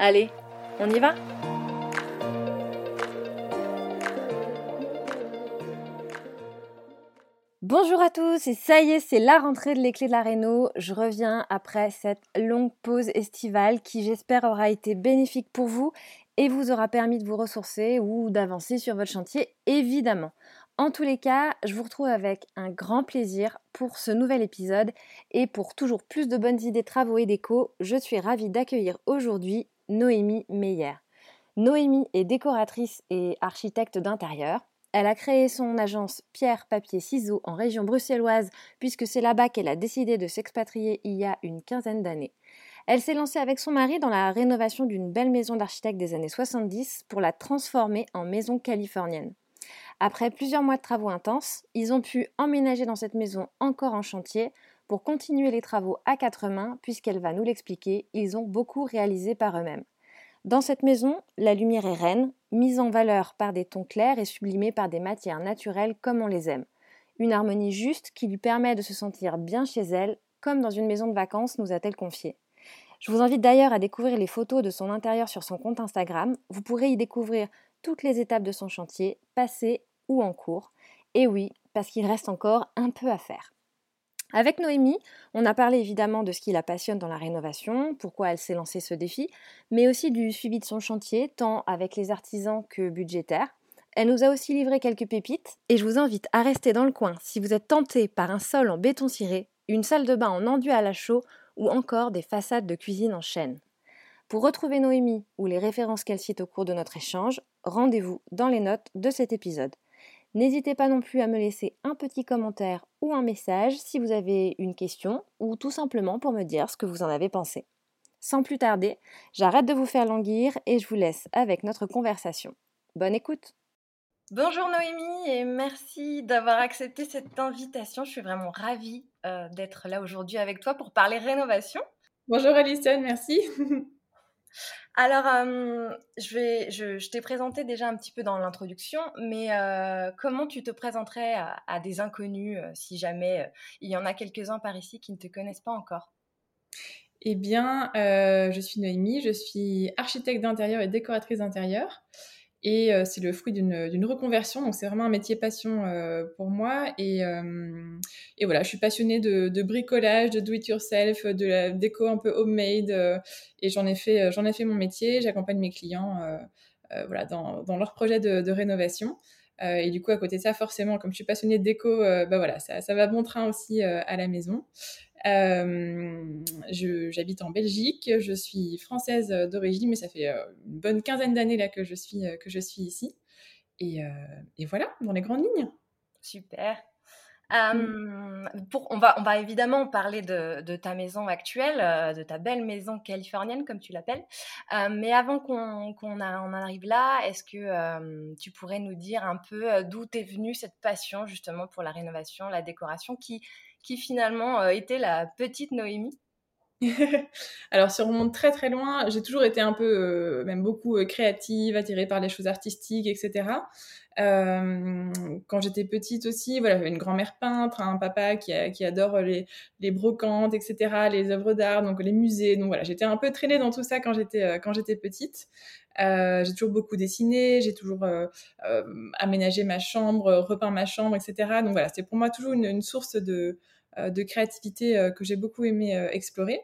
Allez, on y va Bonjour à tous, et ça y est, c'est la rentrée de les clés de la Réno. Je reviens après cette longue pause estivale qui j'espère aura été bénéfique pour vous et vous aura permis de vous ressourcer ou d'avancer sur votre chantier, évidemment. En tous les cas, je vous retrouve avec un grand plaisir pour ce nouvel épisode et pour toujours plus de bonnes idées travaux et déco, je suis ravie d'accueillir aujourd'hui Noémie Meyer. Noémie est décoratrice et architecte d'intérieur. Elle a créé son agence Pierre Papier Ciseaux en région bruxelloise puisque c'est là-bas qu'elle a décidé de s'expatrier il y a une quinzaine d'années. Elle s'est lancée avec son mari dans la rénovation d'une belle maison d'architecte des années 70 pour la transformer en maison californienne. Après plusieurs mois de travaux intenses, ils ont pu emménager dans cette maison encore en chantier pour continuer les travaux à quatre mains, puisqu'elle va nous l'expliquer, ils ont beaucoup réalisé par eux-mêmes. Dans cette maison, la lumière est reine, mise en valeur par des tons clairs et sublimée par des matières naturelles comme on les aime. Une harmonie juste qui lui permet de se sentir bien chez elle, comme dans une maison de vacances, nous a-t-elle confié. Je vous invite d'ailleurs à découvrir les photos de son intérieur sur son compte Instagram. Vous pourrez y découvrir toutes les étapes de son chantier, passées ou en cours. Et oui, parce qu'il reste encore un peu à faire. Avec Noémie, on a parlé évidemment de ce qui la passionne dans la rénovation, pourquoi elle s'est lancée ce défi, mais aussi du suivi de son chantier, tant avec les artisans que budgétaire. Elle nous a aussi livré quelques pépites, et je vous invite à rester dans le coin si vous êtes tenté par un sol en béton ciré, une salle de bain en enduit à la chaux ou encore des façades de cuisine en chêne. Pour retrouver Noémie ou les références qu'elle cite au cours de notre échange, rendez-vous dans les notes de cet épisode. N'hésitez pas non plus à me laisser un petit commentaire ou un message si vous avez une question ou tout simplement pour me dire ce que vous en avez pensé. Sans plus tarder, j'arrête de vous faire languir et je vous laisse avec notre conversation. Bonne écoute Bonjour Noémie et merci d'avoir accepté cette invitation. Je suis vraiment ravie euh, d'être là aujourd'hui avec toi pour parler rénovation. Bonjour Alison, merci. Alors, je, vais, t'ai présenté déjà un petit peu dans l'introduction, mais comment tu te présenterais à, des inconnus si jamais il y en a quelques-uns par ici qui ne te connaissent pas encore? Eh bien, je suis Noémie, je suis architecte d'intérieur et décoratrice d'intérieur. Et c'est le fruit d'une reconversion, donc c'est vraiment un métier passion pour moi. Et, et, voilà, je suis passionnée de, bricolage, de do-it-yourself, de la déco un peu homemade, et j'en ai fait, ai fait mon métier. J'accompagne mes clients, voilà, dans, dans leurs projets de, rénovation. et du coup, à côté de ça, forcément, comme je suis passionnée de déco, bah voilà, ça va bon train aussi à la maison. Euh, j'habite en Belgique, je suis française d'origine, mais ça fait euh, une bonne quinzaine d'années là que je suis, euh, que je suis ici. Et, et, voilà, dans les grandes lignes. Super. Mm. pour, on, va, on va évidemment parler de, de ta maison actuelle, de ta belle maison californienne, comme tu l'appelles. mais avant qu'on en arrive là, est-ce que tu pourrais nous dire un peu d'où est venue cette passion justement pour la rénovation, la décoration, qui, qui finalement euh, était la petite Noémie Alors, si on remonte très très loin, j'ai toujours été un peu, euh, même beaucoup euh, créative, attirée par les choses artistiques, etc. quand j'étais petite aussi, voilà, j'avais une grand-mère peintre, un papa qui, adore les, brocantes, etc., les œuvres d'art, donc les musées. Donc voilà, j'étais un peu traînée dans tout ça quand j'étais quand j'étais petite. j'ai toujours beaucoup dessiné, j'ai toujours aménagé ma chambre, repeint ma chambre, etc. Donc voilà, c'était pour moi toujours une source de, euh, de créativité euh, que j'ai beaucoup aimé euh, explorer.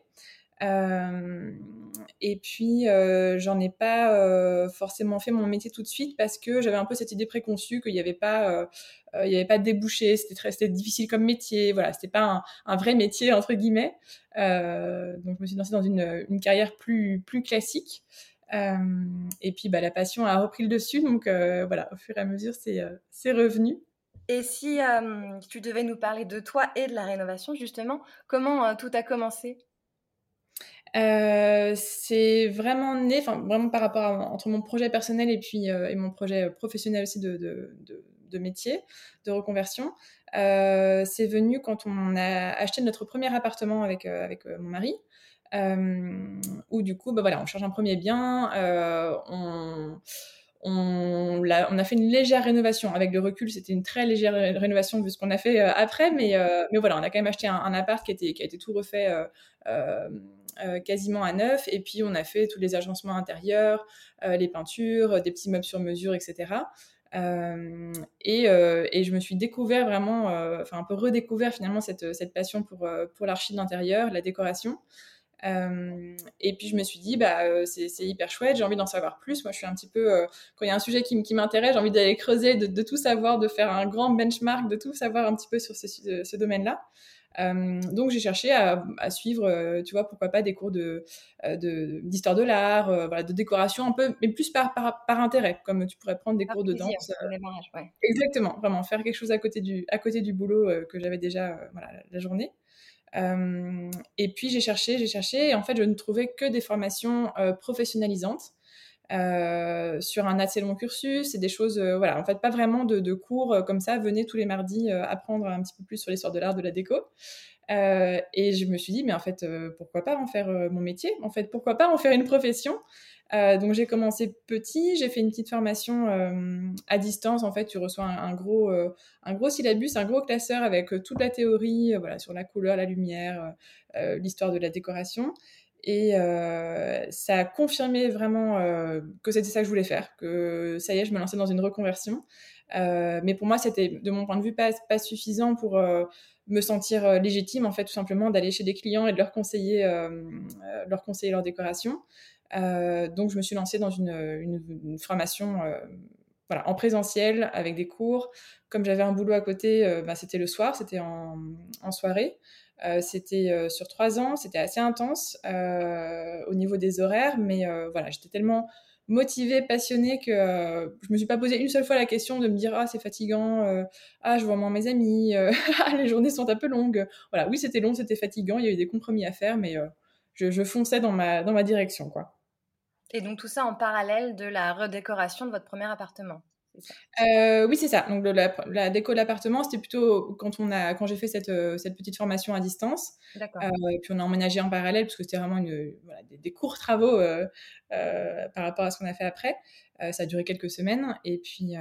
et puis, euh, j'en ai pas euh, forcément fait mon métier tout de suite parce que j'avais un peu cette idée préconçue qu'il n'y avait pas, euh, il y avait pas de débouché, c'était difficile comme métier, voilà, c'était pas un, vrai métier entre guillemets. donc, je me suis lancée dans une, une carrière plus, plus classique. et puis, bah, la passion a repris le dessus, donc voilà, au fur et à mesure, c'est revenu. Et si tu devais nous parler de toi et de la rénovation, justement, comment tout a commencé? Euh, c'est vraiment né, enfin vraiment par rapport entre mon projet personnel et puis et mon projet professionnel aussi de, de, de, métier, de reconversion. Euh, c'est venu quand on a acheté notre premier appartement avec avec mon mari. où du coup, bah voilà, on cherche un premier bien, on, on, a, fait une légère rénovation. Avec le recul, c'était une très légère rénovation vu ce qu'on a fait après, mais, mais voilà, on a quand même acheté un, appart qui, a été tout refait euh, quasiment à neuf. Et puis, on a fait tous les agencements intérieurs, euh, les peintures, des petits meubles sur mesure, etc. Euh, et, je me suis découvert vraiment, enfin un peu redécouvert finalement cette, cette passion pour, pour l'archi d'intérieur, la décoration. Et puis je me suis dit, bah, c'est hyper chouette, j'ai envie d'en savoir plus. Moi, je suis un petit peu, quand il y a un sujet qui, qui m'intéresse, j'ai envie d'aller creuser, de, de, tout savoir, de faire un grand benchmark, de tout savoir un petit peu sur ce, ce domaine-là. Euh, donc j'ai cherché à, suivre, euh, tu vois, pourquoi pas des cours de euh, d'histoire de, l'art, voilà, de décoration un peu, mais plus par, par, intérêt, comme tu pourrais prendre des cours de danse. Exactement, vraiment faire quelque chose à côté du à côté du boulot que j'avais déjà voilà, la journée. Et puis j'ai cherché, j'ai cherché, et en fait je ne trouvais que des formations professionnalisantes. Euh, sur un assez long cursus et des choses, euh, voilà, en fait, pas vraiment de, cours euh, comme ça. Venez tous les mardis apprendre un petit peu plus sur l'histoire de l'art, de la déco. et je me suis dit, mais en fait, pourquoi pas en faire mon métier? En fait, pourquoi pas en faire une profession? Donc j'ai commencé petit, j'ai fait une petite formation à distance. En fait, tu reçois un, gros, un gros syllabus, un gros classeur avec toute la théorie, voilà, sur la couleur, la lumière, l'histoire de la décoration. Et euh, ça a confirmé vraiment euh, que c'était ça que je voulais faire, que ça y est, je me lançais dans une reconversion. Euh, mais pour moi, c'était, de mon point de vue, pas, suffisant pour me sentir légitime, en fait, tout simplement, d'aller chez des clients et de leur, conseiller leur décoration. Donc, je me suis lancée dans une, une, formation voilà, en présentiel, avec des cours. Comme j'avais un boulot à côté, bah, c'était le soir, c'était en, soirée. Euh, c'était euh, sur trois ans, c'était assez intense euh, au niveau des horaires, mais voilà, j'étais tellement motivée, passionnée que je me suis pas posé une seule fois la question de me dire ah c'est fatigant, ah je vois moins mes amis, ah, les journées sont un peu longues. Voilà, oui c'était long, c'était fatigant, il y a eu des compromis à faire, mais je, je, fonçais dans ma dans ma direction quoi. Et donc tout ça en parallèle de la redécoration de votre premier appartement. Euh, oui, c'est ça. Donc, la, déco de l'appartement, c'était plutôt quand, on a, quand j'ai fait cette, euh, cette, petite formation à distance. D'accord. Euh, et puis, on a emménagé en parallèle parce que c'était vraiment une, voilà, des, courts travaux par rapport à ce qu'on a fait après. ça a duré quelques semaines. Et puis,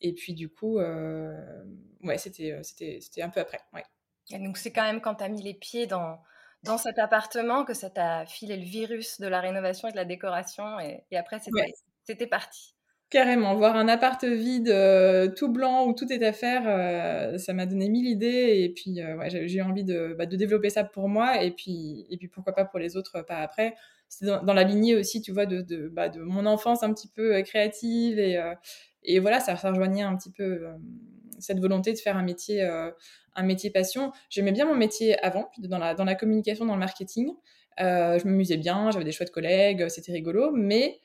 et puis du coup, ouais, c'était, c'était, c'était un peu après. Ouais. Et donc, c'est quand même quand tu as mis les pieds dans, dans cet appartement que ça t'a filé le virus de la rénovation et de la décoration. Et, et après, c'était, parti. Carrément, voir un appart vide, euh, tout blanc, où tout est à faire, euh, ça m'a donné mille idées. Et puis, euh, ouais, j'ai eu envie de, bah, de, développer ça pour moi. Et puis, et puis pourquoi pas pour les autres par après. C'est dans, la lignée aussi, tu vois, de, de, bah, de, mon enfance un petit peu créative. Et, et voilà, ça, ça, rejoignait un petit peu cette volonté de faire un métier, un métier passion. J'aimais bien mon métier avant, dans la, dans la communication, dans le marketing. je m'amusais bien, j'avais des chouettes collègues, c'était rigolo. Mais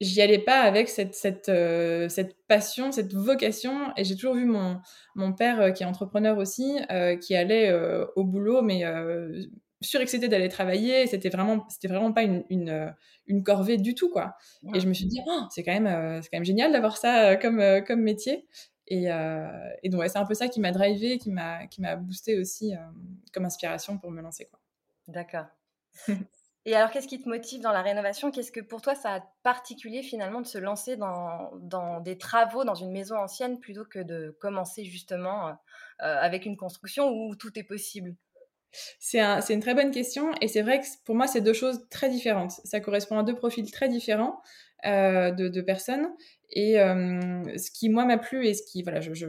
j'y allais pas avec cette, cette, euh, cette passion, cette vocation. Et j'ai toujours vu mon, mon père, euh, qui est entrepreneur aussi, euh, qui allait au boulot, mais surexcité d'aller travailler. C'était vraiment, c'était vraiment pas une, une, une, corvée du tout, quoi. Et je me suis dit, oh, c'est quand même, c'est quand même génial d'avoir ça comme, comme métier. Et, et donc, ouais, c'est un peu ça qui m'a drivé, qui m'a, qui boosté aussi comme inspiration pour me lancer. D'accord. Et alors, qu'est-ce qui te motive dans la rénovation? Qu'est-ce que pour toi, ça a particulier finalement de se lancer dans, dans, des travaux dans une maison ancienne plutôt que de commencer justement euh, euh, avec une construction où tout est possible? C'est un, une très bonne question et c'est vrai que pour moi, c'est deux choses très différentes. Ça correspond à deux profils très différents euh, de, personnes. Et ce qui, moi, m'a plu et ce qui, voilà, je, je,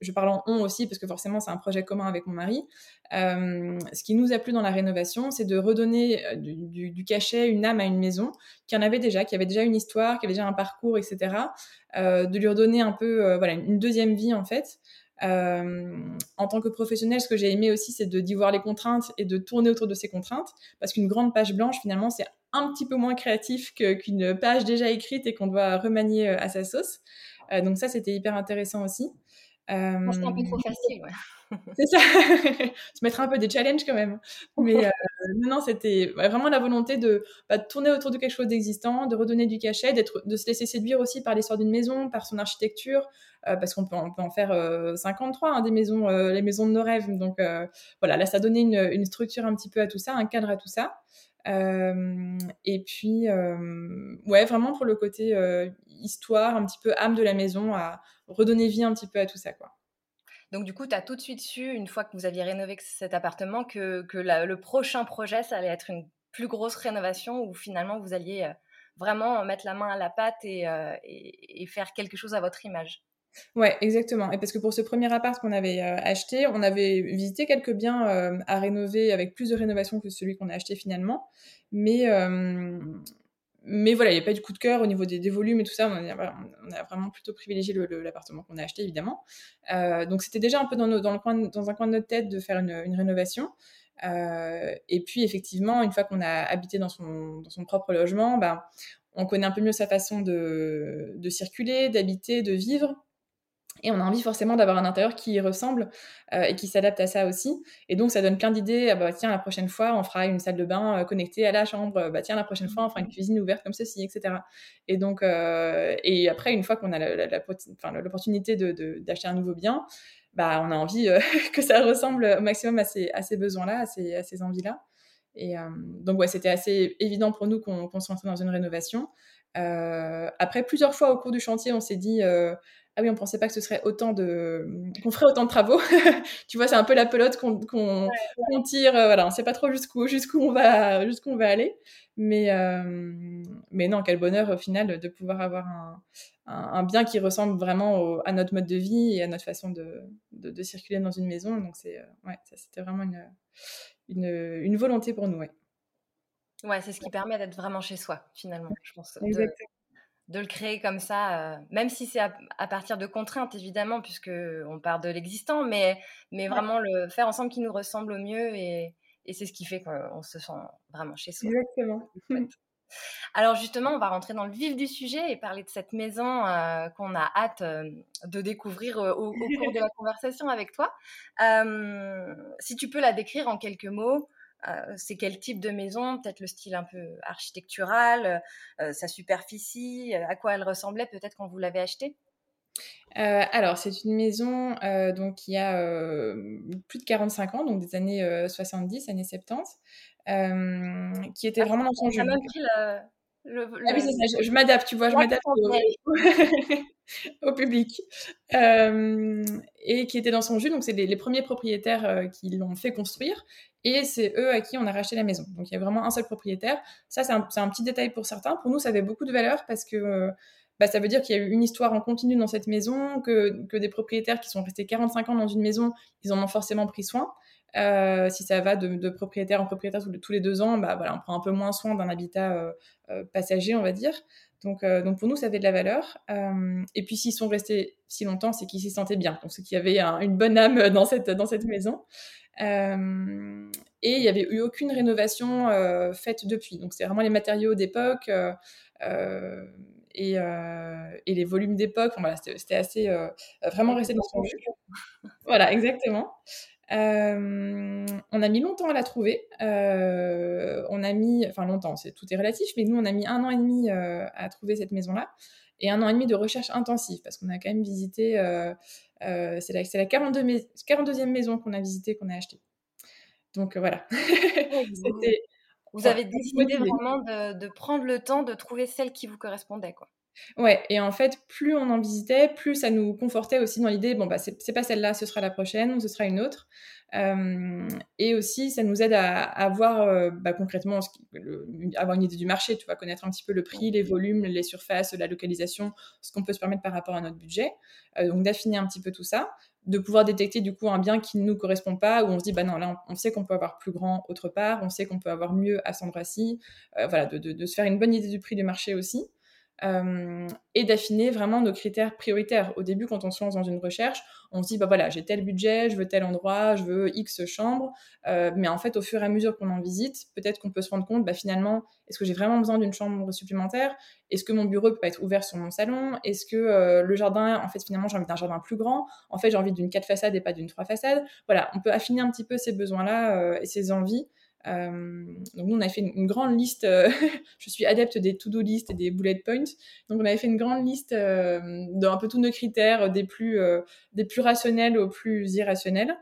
je, parle en on aussi parce que forcément, c'est un projet commun avec mon mari. ce qui nous a plu dans la rénovation, c'est de redonner du, du, cachet, une âme à une maison qui en avait déjà, qui avait déjà une histoire, qui avait déjà un parcours, etc. de lui redonner un peu, voilà, une deuxième vie en fait. Euh, en tant que professionnel, ce que j'ai aimé aussi, c'est d'y voir les contraintes et de tourner autour de ces contraintes, parce qu'une grande page blanche, finalement, c'est un petit peu moins créatif qu'une page déjà écrite et qu'on doit remanier euh, à sa sauce. Euh, donc ça, c'était hyper intéressant aussi. C'est un peu trop facile, ouais. c'est ça, se mettre un peu des challenges quand même. Mais euh, non, c'était vraiment la volonté de, bah, de, tourner autour de quelque chose d'existant, de redonner du cachet, de se laisser séduire aussi par l'histoire d'une maison, par son architecture, euh, parce qu'on peut, on peut en faire 53 euh, hein, des maisons, les maisons de nos rêves. Donc voilà, là, ça donnait une, une, structure un petit peu à tout ça, un cadre à tout ça. Et puis, ouais, vraiment pour le côté histoire, un petit peu âme de la maison, à redonner vie un petit peu à tout ça, quoi. Donc, du coup, tu as tout de suite su, une fois que vous aviez rénové cet appartement, que, le prochain projet, ça allait être une plus grosse rénovation où finalement vous alliez vraiment mettre la main à la pâte et, faire quelque chose à votre image? Ouais, exactement. Et parce que pour ce premier appart qu'on avait euh, acheté, on avait visité quelques biens à rénover avec plus de rénovation que celui qu'on a acheté finalement. Mais mais voilà, il n'y a pas eu de coup de cœur au niveau des, volumes et tout ça. On a, vraiment plutôt privilégié l'appartement qu'on a acheté, évidemment. Euh, donc, c'était déjà un peu dans, le coin, dans un coin de notre tête de faire une, rénovation. Euh, et puis, effectivement, une fois qu'on a habité dans son, propre logement, bah, on connaît un peu mieux sa façon de circuler, d'habiter, de vivre. Et on a envie forcément d'avoir un intérieur qui ressemble euh, et qui s'adapte à ça aussi. Et donc, ça donne plein d'idées. Ah bah, tiens, la prochaine fois, on fera une salle de bain euh, connectée à la chambre. Bah, tiens, la prochaine fois, on fera une cuisine ouverte comme ceci, etc. Et donc, euh, et après, une fois qu'on a l'opportunité d'acheter un nouveau bien, bah, on a envie que ça ressemble au maximum à ces, à ces besoins-là, à ces, à ces envies-là. Et donc, ouais, c'était assez évident pour nous qu'on qu se dans une rénovation. après, plusieurs fois au cours du chantier, on s'est dit ah oui, on pensait pas que ce serait autant de, qu'on ferait autant de travaux. tu vois, c'est un peu la pelote qu'on tire. Euh, voilà, on sait pas trop jusqu'où jusqu'où on va jusqu'où on va aller. Mais euh, mais non, quel bonheur au final de pouvoir avoir un, un, bien qui ressemble vraiment à notre mode de vie et à notre façon de, de, circuler dans une maison. Donc c'est euh, ouais, c'était vraiment une, une, une volonté pour nous. Ouais. Ouais, c'est ce qui permet d'être vraiment chez soi, finalement, je pense. Exactement de le créer comme ça, euh, même si c'est à, partir de contraintes, évidemment, puisque on part de l'existant, mais, mais vraiment le faire ensemble qui nous ressemble au mieux et, c'est ce qui fait qu'on se sent vraiment chez soi. Exactement. Alors justement, on va rentrer dans le vif du sujet et parler de cette maison euh, qu'on a hâte euh, de découvrir au, au, cours de la conversation avec toi. si tu peux la décrire en quelques mots, c'est quel type de maison, peut-être le style un peu architectural, euh, sa superficie, euh, à quoi elle ressemblait peut-être quand vous l'avez achetée? Alors, c'est une maison donc, qui a plus de 45 ans, donc des années 70, années 70, qui était ah, vraiment dans son jeu. Le, Ah oui, c'est ça, je, m'adapte, tu vois, je m'adapte au, public. et qui était dans son jus, donc c'est les, les, premiers propriétaires qui l'ont fait construire et c'est eux à qui on a racheté la maison. Donc il y a vraiment un seul propriétaire. Ça, c'est un, un, petit détail pour certains. Pour nous, ça avait beaucoup de valeur parce que bah, ça veut dire qu'il y a eu une histoire en continu dans cette maison, que, que, des propriétaires qui sont restés 45 ans dans une maison, ils en ont forcément pris soin. Euh, si ça va de, de, propriétaire en propriétaire tous les deux ans, bah, voilà, on prend un peu moins soin d'un habitat euh, euh, passager, on va dire. Donc, donc pour nous, ça avait de la valeur. et puis s'ils sont restés si longtemps, c'est qu'ils s'y sentaient bien. Donc c'est qu'il y avait une bonne âme dans cette, dans cette maison. Euh, et il n'y avait eu aucune rénovation euh, faite depuis. Donc c'est vraiment les matériaux d'époque. Euh, et, et, les volumes d'époque. voilà, c'était assez vraiment resté dans son jeu. Voilà, exactement. On a mis longtemps à la trouver. on a mis, enfin longtemps, c'est tout est relatif, mais nous on a mis un an et demi à trouver cette maison-là et un an et demi de recherche intensive parce qu'on a quand même visité euh, c'est la, la 42 42e maison qu'on a visitée, qu'on a achetée. Donc euh, voilà. vous avez décidé vraiment de, prendre le temps de trouver celle qui vous correspondait. Quoi. Ouais, et en fait, plus on en visitait, plus ça nous confortait aussi dans l'idée, bon, bah, c'est pas celle-là, ce sera la prochaine, ou ce sera une autre. Euh, et aussi, ça nous aide à, à voir euh, bah, concrètement, avoir une idée du marché, tu connaître un petit peu le prix, les volumes, les surfaces, la localisation, ce qu'on peut se permettre par rapport à notre budget. Euh, donc d'affiner un petit peu tout ça, de pouvoir détecter du coup un bien qui ne nous correspond pas, où on se dit, bah non, là, on, sait qu'on peut avoir plus grand autre part, on sait qu'on peut avoir mieux à cet endroit-ci. voilà, de, de, de, se faire une bonne idée du prix du marché aussi. Euh, et d'affiner vraiment nos critères prioritaires. Au début, quand on se lance dans une recherche, on se dit, bah voilà, j'ai tel budget, je veux tel endroit, je veux X chambres. Euh, mais en fait, au fur et à mesure qu'on en visite, peut-être qu'on peut se rendre compte, bah finalement, est-ce que j'ai vraiment besoin d'une chambre supplémentaire? Est-ce que mon bureau peut être ouvert sur mon salon? Est-ce que euh, le jardin, en fait, finalement, j'ai envie d'un jardin plus grand? En fait, j'ai envie d'une quatre façades et pas d'une trois façades. Voilà, on peut affiner un petit peu ces besoins-là et ces envies euh, donc nous, on a fait une, grande liste. Euh, je suis adepte des to-do list et des bullet points. Donc on avait fait une grande liste euh, d'un peu tous nos critères, des plus, des plus rationnels aux plus irrationnels.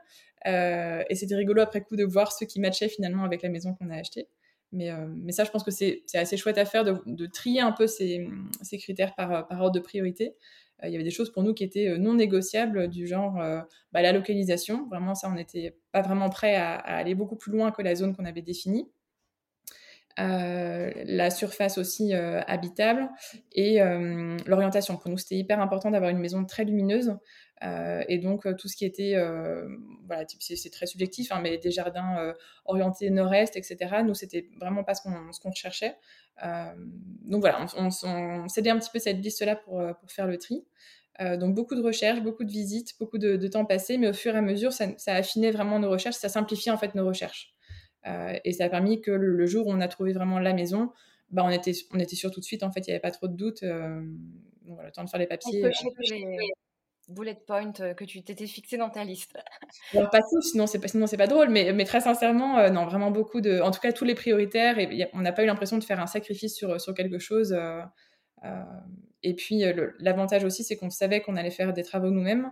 et c'était rigolo après coup de voir ceux qui matchaient finalement avec la maison qu'on a achetée. Mais, mais, ça, je pense que c'est assez chouette à faire de, de trier un peu ces, ces critères par, par, ordre de priorité. Euh, il y avait des choses pour nous qui étaient euh, non négociables, du genre euh, bah, la localisation. Vraiment, ça, on n'était pas vraiment prêt à, aller beaucoup plus loin que la zone qu'on avait définie. La surface aussi habitable et l'orientation. Pour nous, c'était hyper important d'avoir une maison très lumineuse. et donc, tout ce qui était, voilà, c'est très subjectif, hein, mais des jardins orientés nord-est, etc., nous, c'était vraiment pas ce qu'on recherchait. donc voilà, on, on, cédait un petit peu cette liste-là pour, pour, faire le tri. donc beaucoup de recherches, beaucoup de visites, beaucoup de, temps passé, mais au fur et à mesure, ça, ça affinait vraiment nos recherches, ça simplifiait en fait nos recherches. Et ça a permis que le, jour où on a trouvé vraiment la maison, bah, on, était, on était sûr tout de suite, en fait, il n'y avait pas trop de doutes. donc voilà, le temps de faire les papiers bullet point euh, que tu t'étais fixé dans ta liste Alors, Pas tous, sinon c'est pas, sinon c'est pas drôle, mais, mais très sincèrement, euh, non, vraiment beaucoup de. En tout cas, tous les prioritaires, et on n'a pas eu l'impression de faire un sacrifice sur, sur quelque chose. Euh, et puis, l'avantage aussi, c'est qu'on savait qu'on allait faire des travaux nous-mêmes.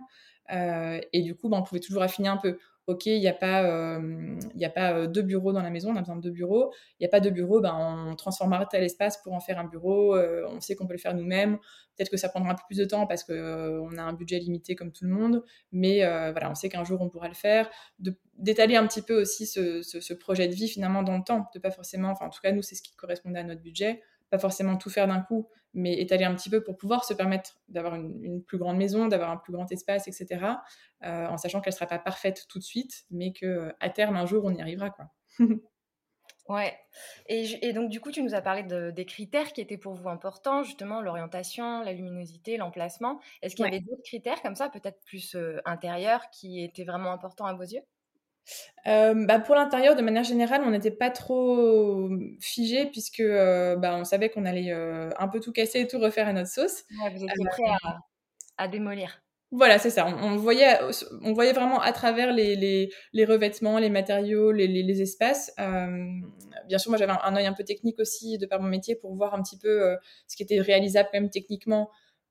et du coup, ben, on pouvait toujours affiner un peu ok, il n'y a pas, deux bureaux dans la maison, on a besoin de deux bureaux. Il n'y a pas de bureaux, ben, on transformera tel espace pour en faire un bureau. On sait qu'on peut le faire nous-mêmes. Peut-être que ça prendra un peu plus de temps parce qu'on a un budget limité comme tout le monde. Mais on sait qu'un jour, on pourra le faire. D'étaler un petit peu aussi ce, projet de vie finalement dans le temps. De pas forcément, en tout cas, nous, c'est ce qui correspondait à notre budget pas forcément tout faire d'un coup, mais étaler un petit peu pour pouvoir se permettre d'avoir une, plus grande maison, d'avoir un plus grand espace, etc. Euh, en sachant qu'elle ne sera pas parfaite tout de suite, mais que euh, à terme, un jour, on y arrivera. Quoi. ouais. Et, donc, du coup, tu nous as parlé des critères qui étaient pour vous importants, justement, l'orientation, la luminosité, l'emplacement. Est-ce qu'il y avait d'autres critères comme ça, peut-être plus euh, intérieurs, qui étaient vraiment importants à vos yeux? Euh, bah pour l'intérieur, de manière générale, on n'était pas trop figé puisque euh, bah, on savait qu'on allait euh, un peu tout casser et tout refaire à notre sauce. vous étiez prêt à, démolir. Voilà, c'est ça. On, voyait, on voyait vraiment à travers les, les, les revêtements, les matériaux, les, les, espaces. bien sûr, moi j'avais un, un, œil un peu technique aussi de par mon métier pour voir un petit peu ce qui était réalisable même techniquement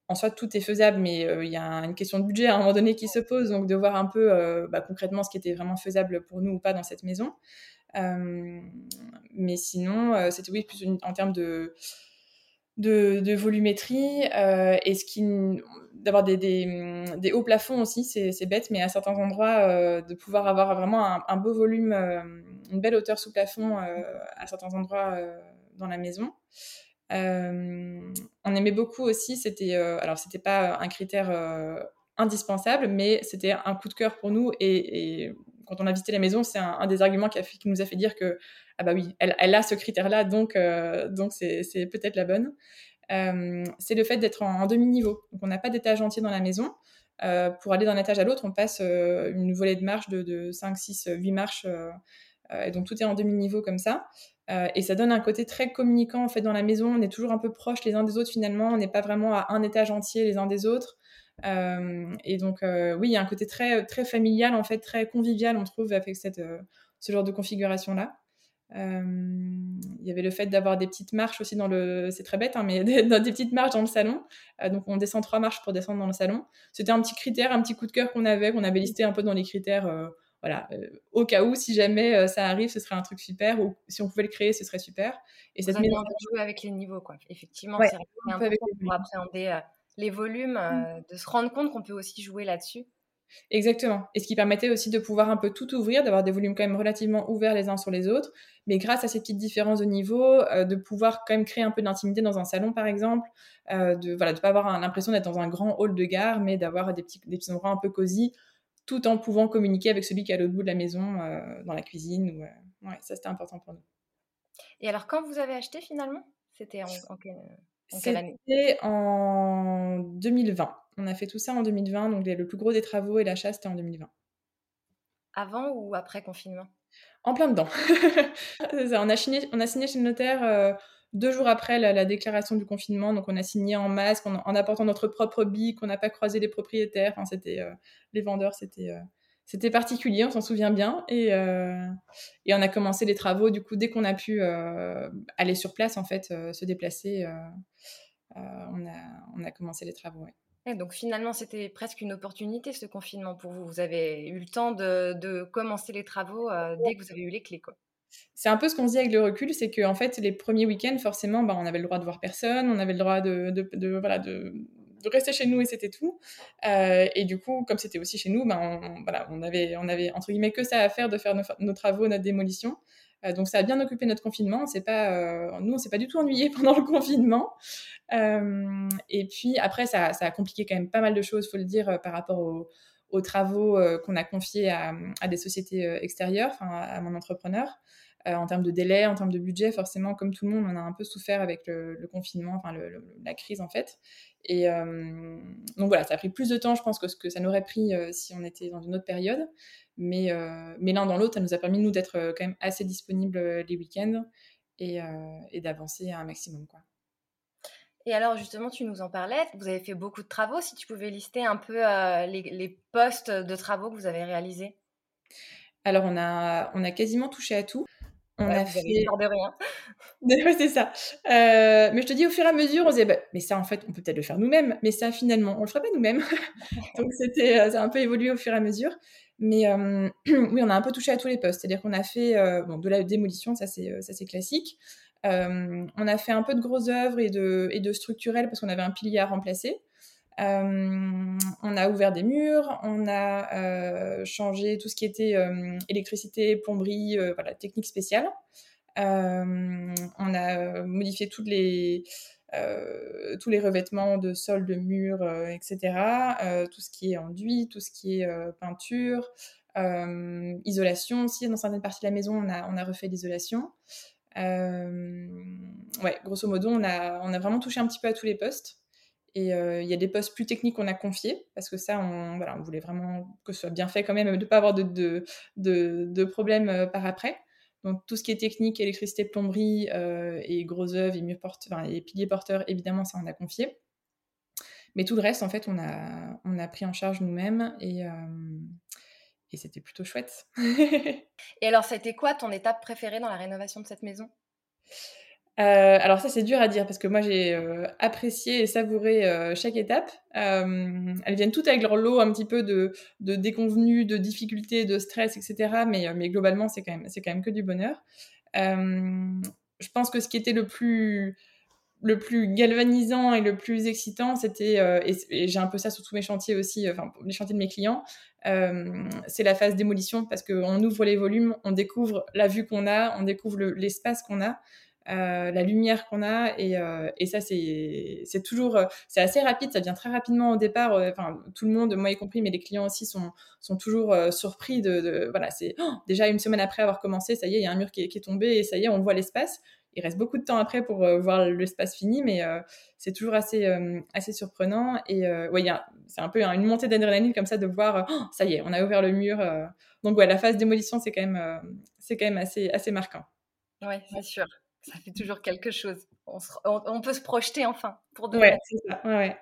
en soi, tout est faisable, mais euh, il y a une question de budget à un moment donné qui se pose, donc de voir un peu euh, bah, concrètement ce qui était vraiment faisable pour nous ou pas dans cette maison. Euh, mais sinon, c'était oui, plus en termes de, volumétrie et d'avoir des, des, hauts plafonds aussi, c'est bête, mais à certains endroits, de pouvoir avoir vraiment un beau volume, une belle hauteur sous plafond à certains endroits dans la maison. Euh, on aimait beaucoup aussi, c'était, euh, alors c'était pas un critère euh, indispensable, mais c'était un coup de cœur pour nous. Et, quand on a visité la maison, c'est un, des arguments qui, nous a fait dire que ah bah oui, elle, a ce critère-là, donc donc c'est peut-être la bonne. c'est le fait d'être en, demi-niveau. Donc on n'a pas d'étage entier dans la maison. pour aller d'un étage à l'autre, on passe une volée de marche de, de 5, 6, 8 marches. et donc tout est en demi-niveau comme ça. Euh, et ça donne un côté très communicant en fait dans la maison. On est toujours un peu proches les uns des autres finalement. On n'est pas vraiment à un étage entier les uns des autres. Euh, et donc euh, oui, il y a un côté très très familial en fait, très convivial on trouve avec cette, ce genre de configuration là. Il y avait le fait d'avoir des petites marches aussi dans le, c'est très bête, hein, mais des, des, petites marches dans le salon. donc on descend trois marches pour descendre dans le salon. C'était un petit critère, un petit coup de cœur qu'on avait, qu'on avait listé un peu dans les critères voilà, au cas où, si jamais ça arrive, ce serait un truc super, ou si on pouvait le créer, ce serait super. Et cette mise en jouer avec les niveaux, quoi. Effectivement, c'est important pour appréhender les volumes, mmh. de se rendre compte qu'on peut aussi jouer là-dessus. Exactement. Et ce qui permettait aussi de pouvoir un peu tout ouvrir, d'avoir des volumes quand même relativement ouverts les uns sur les autres, mais grâce à ces petites différences de niveau, euh, de pouvoir quand même créer un peu d'intimité dans un salon par exemple, euh, de voilà, de pas avoir l'impression d'être dans un grand hall de gare, mais d'avoir des petits, des petits endroits un peu cosy, tout en pouvant communiquer avec celui qui est à l'autre bout de la maison, euh, dans la cuisine. Ou, ouais, ça c'était important pour nous. Et alors quand vous avez acheté finalement, c'était en, en, quelle année? C'était en 2020. On a fait tout ça en 2020, donc le plus gros des travaux et l'achat, c'était en 2020. Avant ou après confinement? En plein dedans. on, a signé, on a signé chez le notaire euh, deux jours après la, déclaration du confinement, donc on a signé en masque, en, apportant notre propre bic, on n'a pas croisé les propriétaires, enfin, c'était, euh, les vendeurs, c'était, euh, c'était particulier, on s'en souvient bien, et, et on a commencé les travaux, du coup, dès qu'on a pu aller sur place, en fait, se déplacer, on, a, on a commencé les travaux, donc finalement, c'était presque une opportunité ce confinement pour vous. Vous avez eu le temps de, commencer les travaux euh, dès que vous avez eu les clés. C'est un peu ce qu'on se dit avec le recul, c'est qu'en fait, les premiers week-ends, forcément, bah, on avait le droit de voir personne, on avait le droit de, voilà, de, rester chez nous et c'était tout. Euh, et du coup, comme c'était aussi chez nous, bah, on, voilà, on, avait, on avait entre guillemets que ça à faire de faire nos, travaux, notre démolition. Euh, donc ça a bien occupé notre confinement. C'est pas, nous, on s'est pas du tout ennuyé pendant le confinement. Euh, et puis après, ça, ça, a compliqué quand même pas mal de choses, faut le dire, euh, par rapport aux, travaux euh, qu'on a confiés à, des sociétés extérieures, à mon entrepreneur. en termes de délai, en termes de budget, forcément, comme tout le monde, on a un peu souffert avec le, confinement, enfin la crise en fait. Et donc voilà, ça a pris plus de temps, je pense, que ce que ça n'aurait pris si on était dans une autre période. Mais, mais l'un dans l'autre, ça nous a permis, nous, d'être quand même assez disponibles les week-ends et, et d'avancer un maximum. Quoi. Et alors justement, tu nous en parlais, vous avez fait beaucoup de travaux. Si tu pouvais lister un peu euh, les, postes de travaux que vous avez réalisés. Alors on a, on a quasiment touché à tout. On a fait... de rien. c'est ça. Euh, mais je te dis, au fur et à mesure, on se disait, bah, mais ça, en fait, on peut peut-être le faire nous-mêmes. Mais ça, finalement, on le ferait pas nous-mêmes. Donc, c'était, euh, ça a un peu évolué au fur et à mesure. Mais oui, on a un peu touché à tous les postes. C'est-à-dire qu'on a fait bon, de la démolition, ça c'est, ça c'est classique. Euh, on a fait un peu de grosses œuvres et de, et de parce qu'on avait un pilier à remplacer. Euh, on a ouvert des murs, on a euh, changé tout ce qui était électricité, plomberie, voilà, technique spéciale. on a modifié les, tous les revêtements de sol, de murs, etc. tout ce qui est enduit, tout ce qui est peinture, isolation aussi. Dans certaines parties de la maison, on a, on a refait l'isolation. Euh, ouais, grosso modo, on a, on a vraiment touché un petit peu à tous les postes. Et euh, il y a des postes plus techniques qu'on a confiés, parce que ça, on, voulait vraiment que ce soit bien fait quand même, de ne pas avoir de, de, de, problèmes euh, par après. Donc tout ce qui est technique, électricité, plomberie et gros œuvres et, murs porteurs, et piliers porteurs, évidemment, ça, on a confié. Mais tout le reste, en fait, on a, on a pris en charge nous-mêmes. Et, et c'était plutôt chouette. et alors, c'était quoi ton étape préférée dans la rénovation de cette maison? Euh, alors ça c'est dur à dire parce que moi j'ai euh, apprécié et savouré euh, chaque étape. elles viennent toutes avec leur lot un petit peu de, de déconvenues, de difficultés, de stress, etc. Mais, mais globalement c'est quand même c'est quand même que du bonheur. je pense que ce qui était le plus le plus galvanisant et le plus excitant, c'était, euh, et, j'ai un peu ça sur tous mes chantiers aussi, euh, enfin les chantiers de mes clients, euh, c'est la phase démolition parce qu'on ouvre les volumes, on découvre la vue qu'on a, on découvre l'espace qu'on a, la lumière qu'on a, et, ça c'est, toujours, c'est assez rapide, ça vient très rapidement au départ. Enfin tout le monde, moi y compris, mais les clients aussi sont, sont toujours surpris de, voilà, c'est oh, déjà une semaine après avoir commencé, ça y est, il y a un mur qui qui est tombé et ça y est, on voit l'espace il reste beaucoup de temps après pour euh, voir l'espace fini, mais euh, c'est toujours assez, euh, assez surprenant. Et ouais, c'est un peu une montée d'adrénaline comme ça de voir, oh, ça y est, on a ouvert le mur. Donc ouais, la phase démolition, c'est quand même, c'est quand même assez, assez marquant. Oui, c'est sûr. Ça fait toujours quelque chose. On, peut se projeter enfin pour de Ouais, ça. Ouais,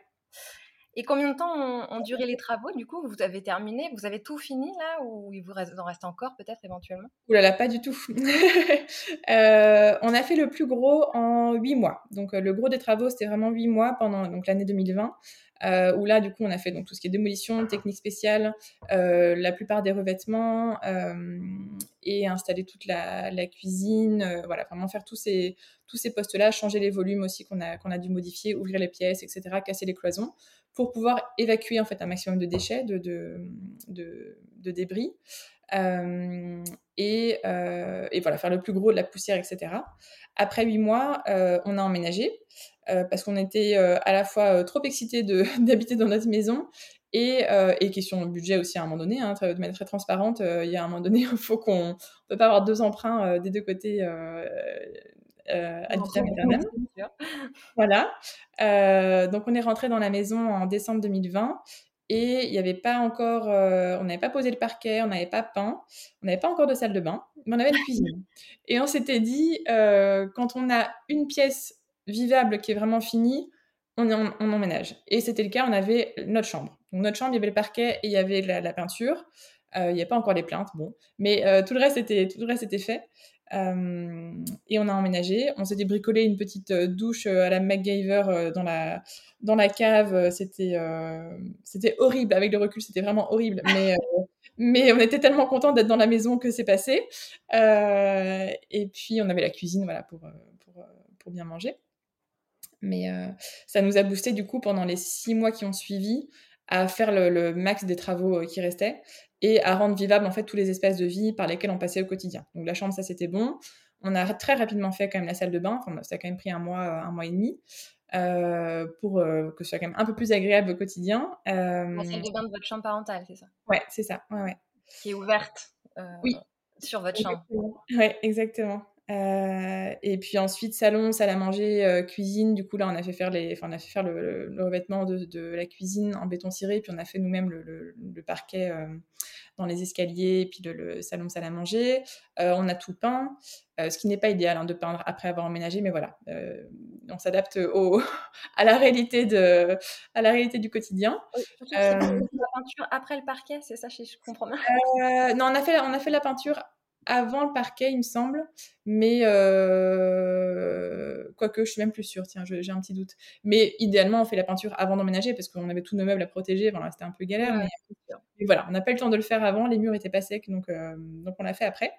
Et combien de temps ont, duré les travaux Du coup, vous avez terminé Vous avez tout fini là Ou il vous en reste encore peut-être éventuellement? Ouh là là, pas du tout. euh, on a fait le plus gros en huit mois. Donc le gros des travaux, c'était vraiment huit mois pendant l'année 2020. Euh, où là, du coup, on a fait donc, tout ce qui est démolition, technique spéciale, euh, la plupart des revêtements euh, et installer toute la, la cuisine. Euh, voilà, vraiment faire tous ces, tous ces postes-là, changer les volumes aussi qu'on a, qu'on a dû modifier, ouvrir les pièces, etc., casser les cloisons pour pouvoir évacuer en fait un maximum de déchets, de, de, de, débris. Euh, et, euh, et, voilà, faire le plus gros de la poussière, etc. Après huit mois, euh, on a emménagé parce qu'on était à la fois trop excités d'habiter dans notre maison et, et, question de budget aussi à un moment donné, hein, de manière très transparente, il y a un moment donné, il faut qu'on ne peut pas avoir deux emprunts des deux côtés euh, vitam Voilà. Euh, donc on est rentré dans la maison en décembre 2020 et il n'y avait pas encore, euh, on n'avait pas posé le parquet, on n'avait pas peint, on n'avait pas encore de salle de bain, mais on avait une cuisine. Et on s'était dit, euh, quand on a une pièce vivable qui est vraiment finie, on, on emménage. Et c'était le cas, on avait notre chambre. Donc notre chambre, il y avait le parquet et il y avait la, la peinture. Il n'y a pas encore les plaintes, bon, mais tout le reste était tout le reste était fait. Euh, et on a emménagé. On s'était bricolé une petite euh, douche euh, à la MacGyver dans la dans la cave. C'était c'était horrible avec le recul. C'était vraiment horrible. Mais mais on était tellement contents d'être dans la maison que c'est passé. et puis on avait la cuisine, voilà, pour pour pour bien manger. Mais ça nous a boosté du coup pendant les six mois qui ont suivi à faire le, le max des travaux qui restaient et à rendre vivables en fait tous les espaces de vie par lesquels on passait au quotidien. Donc la chambre, ça c'était bon. On a très rapidement fait quand même la salle de bain. Enfin, ça a quand même pris un mois, un mois et demi. Euh, pour euh, que ce soit quand même un peu plus agréable au quotidien. Euh... La salle de bain de votre chambre parentale, c'est ça? Ouais, c'est ça. Ouais, ouais. Qui est ouverte euh, oui. sur votre chambre. Ouais, exactement. Euh, et puis ensuite salon, salle à manger, euh, cuisine. Du coup là, on a fait faire les, enfin on a fait faire le, le, revêtement de, de, la cuisine en béton ciré, puis on a fait nous-mêmes le, le, parquet euh, dans les escaliers, et puis le, salon, salle à manger. On a tout peint, ce qui n'est pas idéal hein, de peindre après avoir emménagé, mais voilà, on s'adapte au à la réalité de, à la réalité du quotidien. Oui, la peinture après le parquet, c'est ça, je, je comprends bien. non, on a fait, on a fait la peinture avant le parquet, il me semble. Mais euh... quoique, je suis même plus sûre. Tiens, j'ai un petit doute. Mais idéalement, on fait la peinture avant d'emménager parce qu'on avait tous nos meubles à protéger. Voilà, c'était un peu galère. Ouais, mais... voilà, on n'a pas eu le temps de le faire avant. Les murs étaient pas secs, donc, euh... donc on l'a fait après.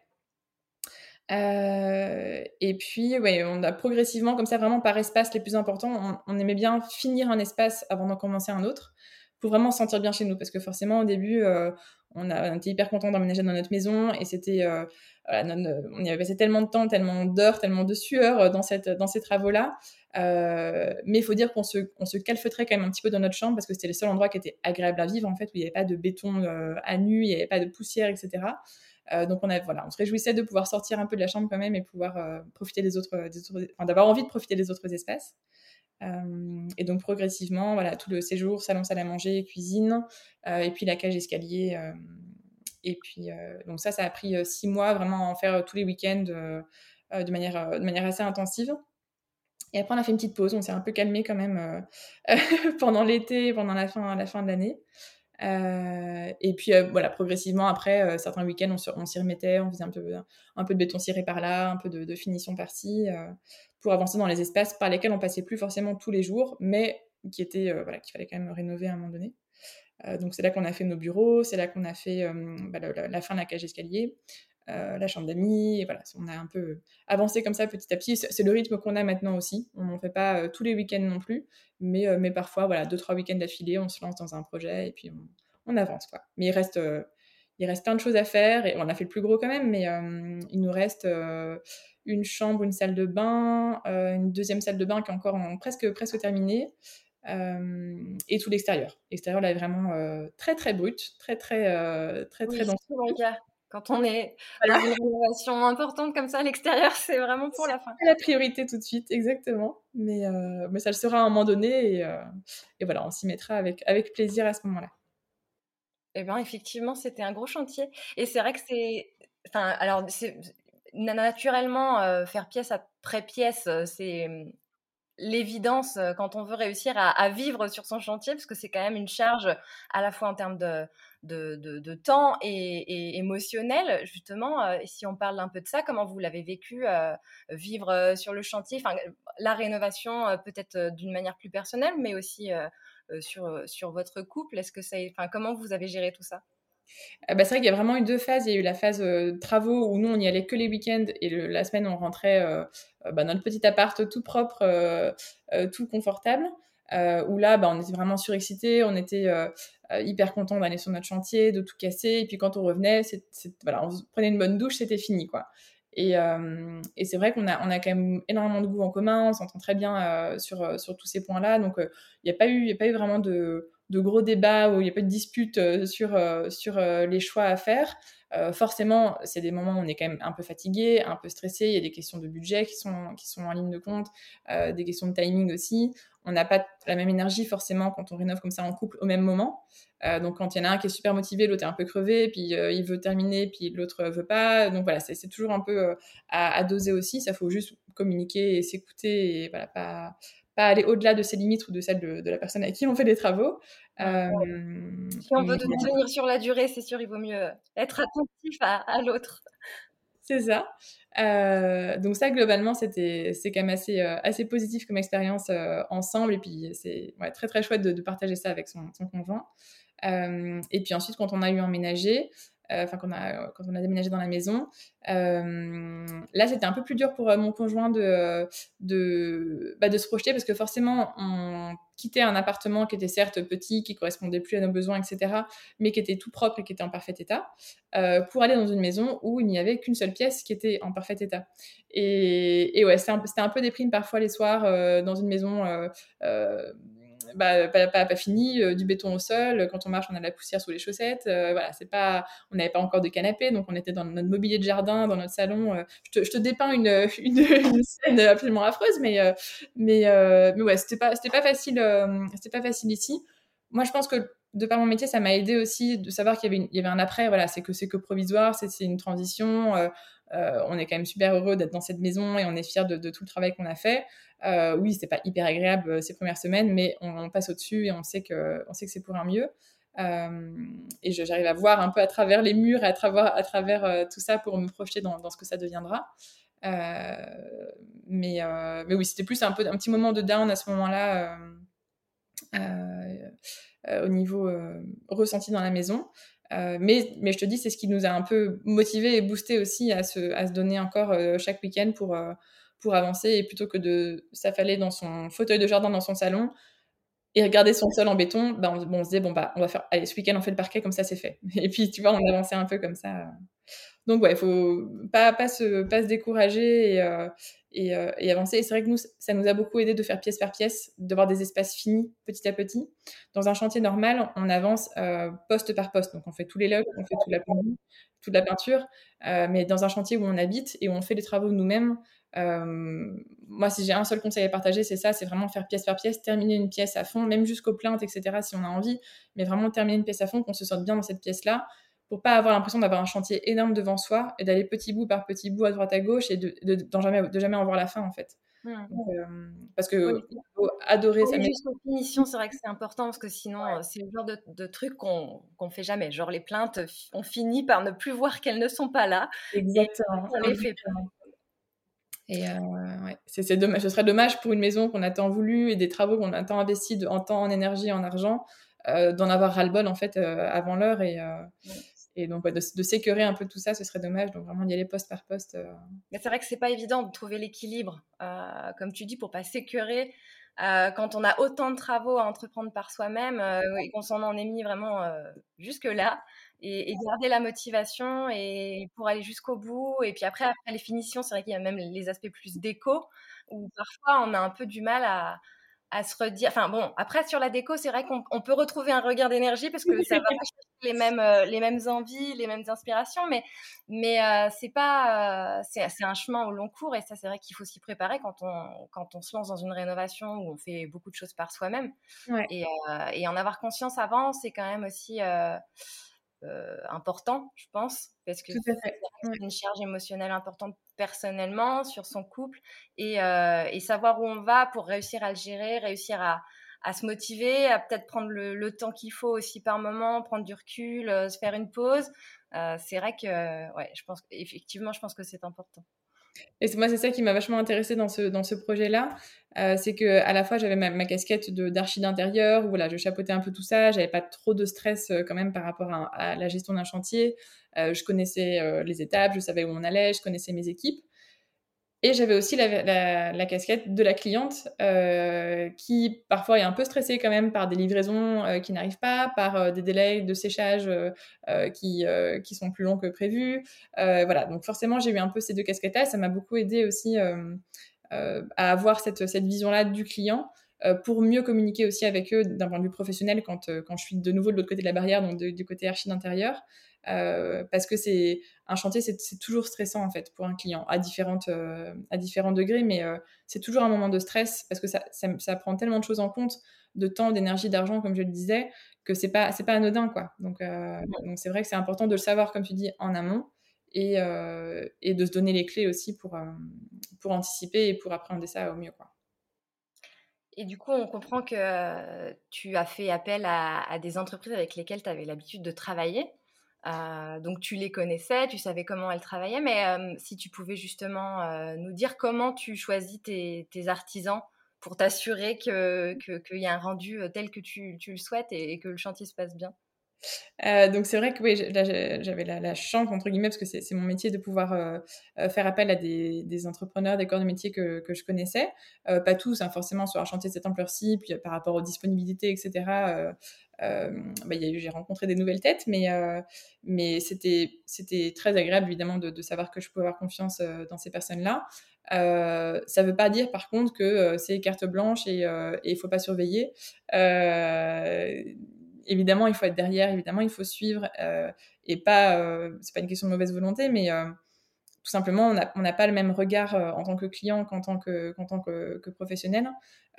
Euh, et puis, ouais, on a progressivement, comme ça, vraiment par espace les plus importants, on, on aimait bien finir un espace avant d'en commencer un autre pour vraiment se sentir bien chez nous. Parce que forcément, au début, euh, on, a, on était hyper content d'emménager dans notre maison et c'était, euh, voilà, on y avait passé tellement de temps, tellement d'heures, tellement de sueur euh, dans, cette, dans ces travaux-là. Euh, mais il faut dire qu'on se, on se calfeutrait quand même un petit peu dans notre chambre parce que c'était le seul endroit qui était agréable à vivre en fait, où il n'y avait pas de béton euh, à nu, il n'y avait pas de poussière, etc. Euh, donc on a, voilà, on se réjouissait de pouvoir sortir un peu de la chambre quand même et pouvoir euh, profiter des autres, d'avoir envie de profiter des autres espaces. Euh, et donc progressivement, voilà, tout le séjour, salon, salle à manger, cuisine, euh, et puis la cage escalier. Euh, et puis donc ça, ça a pris six mois vraiment en faire tous les week-ends de manière de manière assez intensive. Et après, on a fait une petite pause. On s'est un peu calmé quand même pendant l'été, pendant la fin, la fin de l'année. Euh, et puis euh, voilà, progressivement après, euh, certains week-ends, on, s'y remettait, on faisait un peu, un peu de béton ciré par là, un peu de, finition par-ci, pour avancer dans les espaces par lesquels on passait plus forcément tous les jours, mais qui étaient, euh, voilà, qu'il fallait quand même rénover à un moment donné. donc c'est là qu'on a fait nos bureaux, c'est là qu'on a fait bah, la, la, fin de la cage escalier, la chambre d'amis, et voilà, on a un peu avancé comme ça petit à petit. C'est le rythme qu'on a maintenant aussi. On n'en fait pas tous les week-ends non plus, mais, euh, mais parfois, voilà, deux, trois week-ends d'affilée, on se lance dans un projet et puis on, on avance. Quoi. Mais il reste, euh, il reste plein de choses à faire et on a fait le plus gros quand même, mais euh, il nous reste euh, une chambre, une salle de bain, euh, une deuxième salle de bain qui est encore en, presque, presque terminée. et tout l'extérieur. L'extérieur là est vraiment très très brut, très très très très, oui, très quand on est dans une rénovation importante comme ça, l'extérieur, c'est vraiment pour la fin. La priorité tout de suite, exactement. Mais, euh, mais ça le sera à un moment donné et, euh, et voilà, on s'y mettra avec, avec plaisir à ce moment-là. Eh bien, effectivement, c'était un gros chantier. Et c'est vrai que c'est. Enfin, alors, c'est naturellement, euh, faire pièce après pièce, c'est l'évidence quand on veut réussir à, vivre sur son chantier, parce que c'est quand même une charge à la fois en termes de, de, temps et, émotionnel, justement. si on parle un peu de ça, comment vous l'avez vécu, vivre sur le chantier, la rénovation peut-être d'une manière plus personnelle, mais aussi sur, sur votre couple. Est-ce que ça, comment vous avez géré tout ça? Ah bah, c'est vrai qu'il y a vraiment eu deux phases. Il y a eu la phase travaux où nous, on n'y allait que les week-ends et la semaine, on rentrait bah, dans notre petit appart tout propre, tout confortable. Où là, bah, on était vraiment surexcités, on était hyper contents d'aller sur notre chantier, de tout casser. Et puis quand on revenait, voilà, on prenait une bonne douche, c'était fini. quoi. Et, c'est vrai qu'on a, quand même énormément de goût en commun, on s'entend très bien sur, sur tous ces points-là. Donc il n'y a, pas eu, a pas eu vraiment de de gros débats où il n'y a pas de dispute euh, sur, euh, sur euh, les choix à faire. forcément, c'est des moments où on est quand même un peu fatigué, un peu stressé. Il y a des questions de budget qui sont, qui sont en ligne de compte, des questions de timing aussi. On n'a pas la même énergie forcément quand on rénove comme ça en couple au même moment. donc quand il y en a un qui est super motivé, l'autre est un peu crevé, puis il veut terminer, puis l'autre veut pas. Donc voilà, c'est toujours un peu à, à, doser aussi. Ça faut juste communiquer et s'écouter et voilà, pas, pas aller au-delà de ses limites ou de celles de, la personne à qui on fait des travaux. Euh, si on veut tenir sur la durée, c'est sûr, il vaut mieux être attentif à, l'autre. C'est ça. Euh, donc ça, globalement, c'était, c'est quand même assez, euh, assez positif comme expérience ensemble. Et puis, c'est très, très chouette de, partager ça avec son, son conjoint. et puis ensuite, quand on a eu emménagé, euh, on a, quand on a déménagé dans la maison. Euh, là, c'était un peu plus dur pour euh, mon conjoint bah, de se projeter parce que forcément, on quittait un appartement qui était certes petit, qui correspondait plus à nos besoins, etc., mais qui était tout propre et qui était en parfait état, pour aller dans une maison où il n'y avait qu'une seule pièce qui était en parfait état. Et, et ouais, c'était un, un, peu déprime parfois les soirs dans une maison bah, pas, fini, euh, du béton au sol. Quand on marche, on a de la poussière sous les chaussettes. Euh, voilà, c'est pas, on n'avait pas encore de canapé, donc on était dans notre mobilier de jardin, dans notre salon. Euh. Je te, je, te, dépeins une, une, scène absolument affreuse, mais, mais, mais ouais, c'était pas, c'était pas facile, c'était pas facile ici. Moi, je pense que de par mon métier, ça m'a aidé aussi de savoir qu'il y y avait un après. Voilà, c'est que c'est que provisoire, c'est une transition. On est quand même super heureux d'être dans cette maison et on est fiers de, tout le travail qu'on a fait. Euh, oui, c'est pas hyper agréable euh, ces premières semaines, mais on, passe au-dessus et on sait que, c'est pour un mieux. Euh, et j'arrive à voir un peu à travers les murs, à travers, à travers tout ça pour me projeter dans, ce que ça deviendra. mais, oui, c'était plus un petit moment de down à ce moment-là au niveau ressenti dans la maison. Mais, mais je te dis, c'est ce qui nous a un peu motivé et boosté aussi à se, donner encore chaque week-end pour, pour avancer et plutôt que de s'affaler dans son fauteuil de jardin dans son salon et regarder son sol en béton, bah on, bon, on se disait bon bah on va faire ce week-end on fait le parquet comme ça c'est fait. Et puis tu vois on avançait un peu comme ça. Donc ouais, il faut pas pas se pas se décourager et, euh, euh, et, avancer. Et c'est vrai que nous ça nous a beaucoup aidé de faire pièce par pièce, d'avoir des espaces finis petit à petit. Dans un chantier normal, on avance euh, poste par poste. Donc on fait tous les logs, on fait toute la toute la peinture, mais dans un chantier où on habite et où on fait les travaux nous-mêmes, moi, si j'ai un seul conseil à partager, c'est ça, c'est vraiment faire pièce par pièce, terminer une pièce à fond, même jusqu'aux plaintes, etc., si on a envie, mais vraiment terminer une pièce à fond, qu'on se sorte bien dans cette pièce-là, pour pas avoir l'impression d'avoir un chantier énorme devant soi et d'aller petit bout par petit bout à droite à gauche et de, de, jamais, de jamais en voir la fin, en fait. Mmh. Euh, parce que faut adorer ça. Jusqu'aux finitions, c'est vrai que c'est important parce que sinon, euh, c'est le genre de, de truc qu'on ne fait jamais. Genre les plaintes, on finit par ne plus voir qu'elles ne sont pas là. Exactement. on les fait et euh, ouais, c'est dommage. Ce serait dommage pour une maison qu'on a tant voulu et des travaux qu'on a tant investis en temps, en énergie, en argent, euh, d'en avoir ras-le-bol en fait euh, avant l'heure et, et donc de, de sécurer un peu tout ça, ce serait dommage. Donc vraiment y aller poste par poste. Mais c'est vrai que c'est pas évident de trouver l'équilibre, comme tu dis, pour pas sécurer. quand on a autant de travaux à entreprendre par soi-même et qu'on s'en en est mis vraiment jusque là, et, garder la motivation et pour aller jusqu'au bout. Et puis après, après les finitions, c'est vrai qu'il y a même les aspects plus déco où parfois on a un peu du mal à, à se redire. Enfin bon, après sur la déco, c'est vrai qu'on peut retrouver un regard d'énergie parce que ça va les mêmes euh, les mêmes envies, les mêmes inspirations, mais mais euh, c'est pas euh, c'est un chemin au long cours et ça c'est vrai qu'il faut s'y préparer quand on quand on se lance dans une rénovation où on fait beaucoup de choses par soi-même. Et, et, en avoir conscience avant, c'est quand même aussi important, je pense, parce que c'est une charge émotionnelle importante personnellement sur son couple et, et, savoir où on va pour réussir à le gérer, réussir à, à se motiver, à peut-être prendre le, temps qu'il faut aussi par moment, prendre du recul, se faire une pause. c'est vrai que, ouais, je pense effectivement, je pense que c'est important. Et moi, c'est ça qui m'a vachement intéressée dans ce, dans ce projet-là. Euh, c'est que à la fois, j'avais ma, casquette d'archi d'intérieur, où voilà, je chapeautais un peu tout ça. J'avais pas trop de stress euh, quand même par rapport à, la gestion d'un chantier. Euh, je connaissais les étapes, je savais où on allait, je connaissais mes équipes. Et j'avais aussi la, casquette de la cliente euh, qui parfois est un peu stressée quand même par des livraisons euh, qui n'arrivent pas, par euh, des délais de séchage qui, qui sont plus longs que prévu. voilà, donc forcément j'ai eu un peu ces deux casquettes-là. Ça m'a beaucoup aidé aussi à avoir cette, cette vision-là du client pour mieux communiquer aussi avec eux d'un point de vue professionnel quand, quand je suis de nouveau de l'autre côté de la barrière, donc du côté archi d'intérieur. Euh, parce que c'est un chantier, c'est toujours stressant en fait pour un client à différentes euh, à différents degrés, mais euh, c'est toujours un moment de stress parce que ça, ça, prend tellement de choses en compte, de temps, d'énergie, d'argent, comme je le disais, que c'est pas c'est pas anodin quoi. Donc donc c'est vrai que c'est important de le savoir comme tu dis en amont et, et de se donner les clés aussi pour pour anticiper et pour appréhender ça au mieux quoi. Et du coup, on comprend que tu as fait appel à, à des entreprises avec lesquelles tu avais l'habitude de travailler. Euh, donc tu les connaissais, tu savais comment elles travaillaient, mais euh, si tu pouvais justement euh, nous dire comment tu choisis tes, artisans pour t'assurer qu'il que, y a un rendu tel que tu, le souhaites et, que le chantier se passe bien. donc c'est vrai que oui, j'avais la, chance, entre guillemets, parce que c'est mon métier de pouvoir faire appel à des, entrepreneurs, des corps de métier que, je connaissais. pas tous, hein, forcément, sur un chantier de cette ampleur-ci, puis par rapport aux disponibilités, etc. Euh, bah, j'ai rencontré des nouvelles têtes, mais, euh, c'était très agréable évidemment de, savoir que je pouvais avoir confiance euh, dans ces personnes-là. ça ne veut pas dire par contre que c'est carte blanche et il ne faut pas surveiller. évidemment, il faut être derrière, évidemment, il faut suivre et pas, c'est pas une question de mauvaise volonté, mais tout simplement, on n'a pas le même regard euh, en tant que client qu'en tant que, professionnel.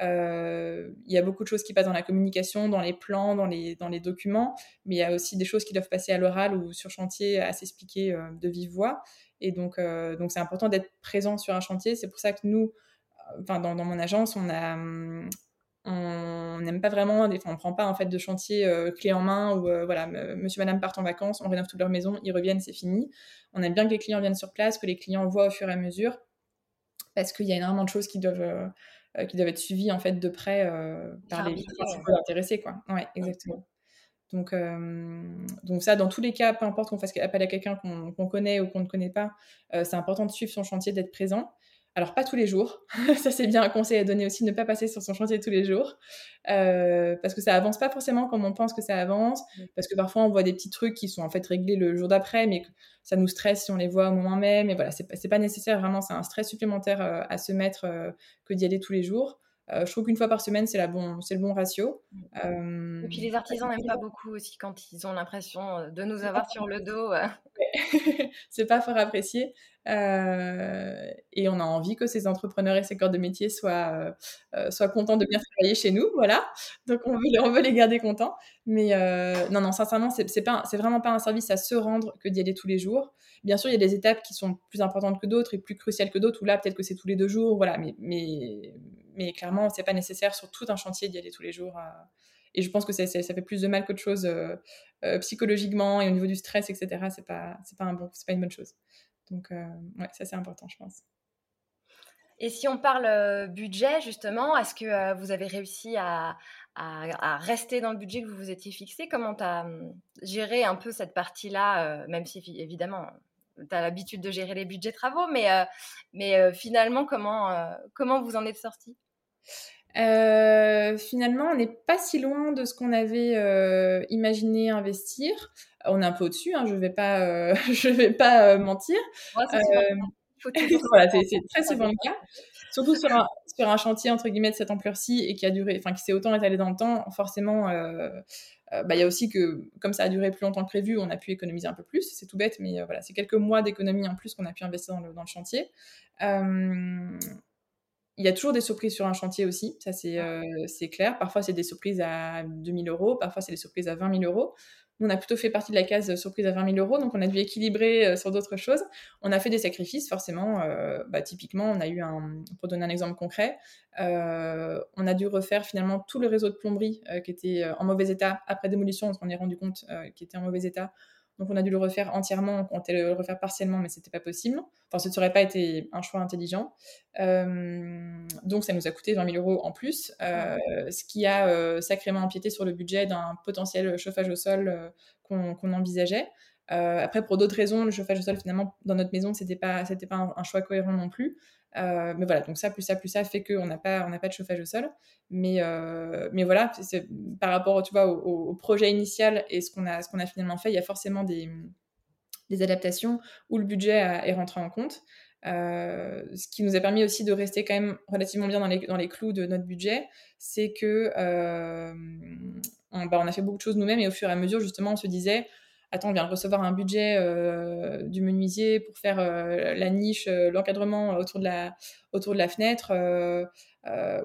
Euh, il y a beaucoup de choses qui passent dans la communication, dans les plans, dans les, documents, mais il y a aussi des choses qui doivent passer à l'oral ou sur chantier à s'expliquer euh, de vive voix. Et donc, c'est important d'être présent sur un chantier. C'est pour ça que nous, dans, mon agence, on a, hum, on n'aime pas vraiment, on ne prend pas en fait de chantier euh, clé en main où euh, voilà, monsieur, madame partent en vacances, on rénove toute leur maison, ils reviennent, c'est fini. On aime bien que les clients viennent sur place, que les clients voient au fur et à mesure, parce qu'il y a énormément de choses qui doivent, euh, qui doivent être suivies en fait de près par les principaux intéressés. Quoi. Ouais, exactement. Donc, donc ça, dans tous les cas, peu importe qu'on fasse appel à quelqu'un qu'on connaît ou qu'on ne connaît pas, c'est important de suivre son chantier, d'être présent. Alors, pas tous les jours. ça, c'est bien un conseil à donner aussi, ne pas passer sur son chantier tous les jours. Euh, parce que ça avance pas forcément comme on pense que ça avance. Parce que parfois, on voit des petits trucs qui sont en fait réglés le jour d'après, mais que ça nous stresse si on les voit au moment même. Et voilà, c'est pas, pas nécessaire vraiment. C'est un stress supplémentaire euh, à se mettre euh, que d'y aller tous les jours. Euh, je trouve qu'une fois par semaine, c'est bon, le bon ratio. Euh, et puis les artisans n'aiment pas beaucoup aussi quand ils ont l'impression euh, de nous avoir sur le dos. c'est pas fort apprécié. et on a envie que ces entrepreneurs et ces corps de métier soient, soient contents de bien travailler chez nous. Voilà. Donc on veut, on veut les garder contents. Mais non, non, sincèrement, c'est vraiment pas un service à se rendre que d'y aller tous les jours. Bien sûr, il y a des étapes qui sont plus importantes que d'autres et plus cruciales que d'autres, où là, peut-être que c'est tous les deux jours, voilà, mais, mais, mais clairement, c'est pas nécessaire sur tout un chantier d'y aller tous les jours. Euh. et je pense que ça, fait plus de mal qu'autre chose euh, euh, psychologiquement et au niveau du stress, etc. C'est pas, c'est pas, un bon, c'est pas une bonne chose. Donc, ouais, ça, c'est important, je pense. Et si on parle budget, justement, est-ce que vous avez réussi à, rester dans le budget que vous vous étiez fixé? Comment tu as hum, géré un peu cette partie-là, même si évidemment tu as l'habitude de gérer les budgets travaux, mais, mais finalement, comment, comment vous en êtes sorti? Finalement, on n'est pas si loin de ce qu'on avait imaginé investir. On est un peu au-dessus, hein, je ne vais pas, je vais pas mentir. voilà, c'est très souvent le cas. Surtout sur un, sur un, chantier entre guillemets de cette ampleur-ci et qui a duré, enfin qui s'est autant étalé dans le temps, forcément, euh, bah, il y a aussi que, comme ça a duré plus longtemps que prévu, on a pu économiser un peu plus. C'est tout bête, mais euh, voilà, c'est quelques mois d'économie en plus qu'on a pu investir dans le, dans le chantier. Euh, il y a toujours des surprises sur un chantier aussi, ça c'est clair. Parfois c'est des surprises à 2000 euros, parfois c'est des surprises à 20 000 euros. on a plutôt fait partie de la case surprise à 20 000 euros, donc on a dû équilibrer sur d'autres choses. On a fait des sacrifices, forcément. Bah, typiquement, on a eu un, pour donner un exemple concret, on a dû refaire finalement tout le réseau de plomberie qui était en mauvais état après démolition, on s'en est rendu compte qu'il était en mauvais état. Donc on a dû le refaire entièrement, on a le refaire partiellement, mais c'était pas possible. Enfin, ce n'aurait pas été un choix intelligent. Euh, donc ça nous a coûté 20 000 euros en plus, euh, ce qui a euh, sacrément empiété sur le budget d'un potentiel chauffage au sol qu'on envisageait. après, pour d'autres raisons, le chauffage au sol, finalement, dans notre maison, c'était pas, c'était pas un, choix cohérent non plus. Euh, mais voilà, donc ça, plus ça, plus ça fait qu'on n'a pas, on pas de chauffage au sol. Mais, euh, mais voilà, par rapport tu vois, au, projet initial et ce qu'on a, a finalement fait, il y a forcément des, des adaptations où le budget est rentré en compte. Euh, ce qui nous a permis aussi de rester quand même relativement bien dans les, dans les clous de notre budget, c'est que on, bah, on, a fait beaucoup de choses nous-mêmes et au fur et à mesure, justement, on se disait attends, on vient de recevoir un budget euh, du menuisier pour faire euh, la niche, euh, l'encadrement autour de la, autour de la fenêtre.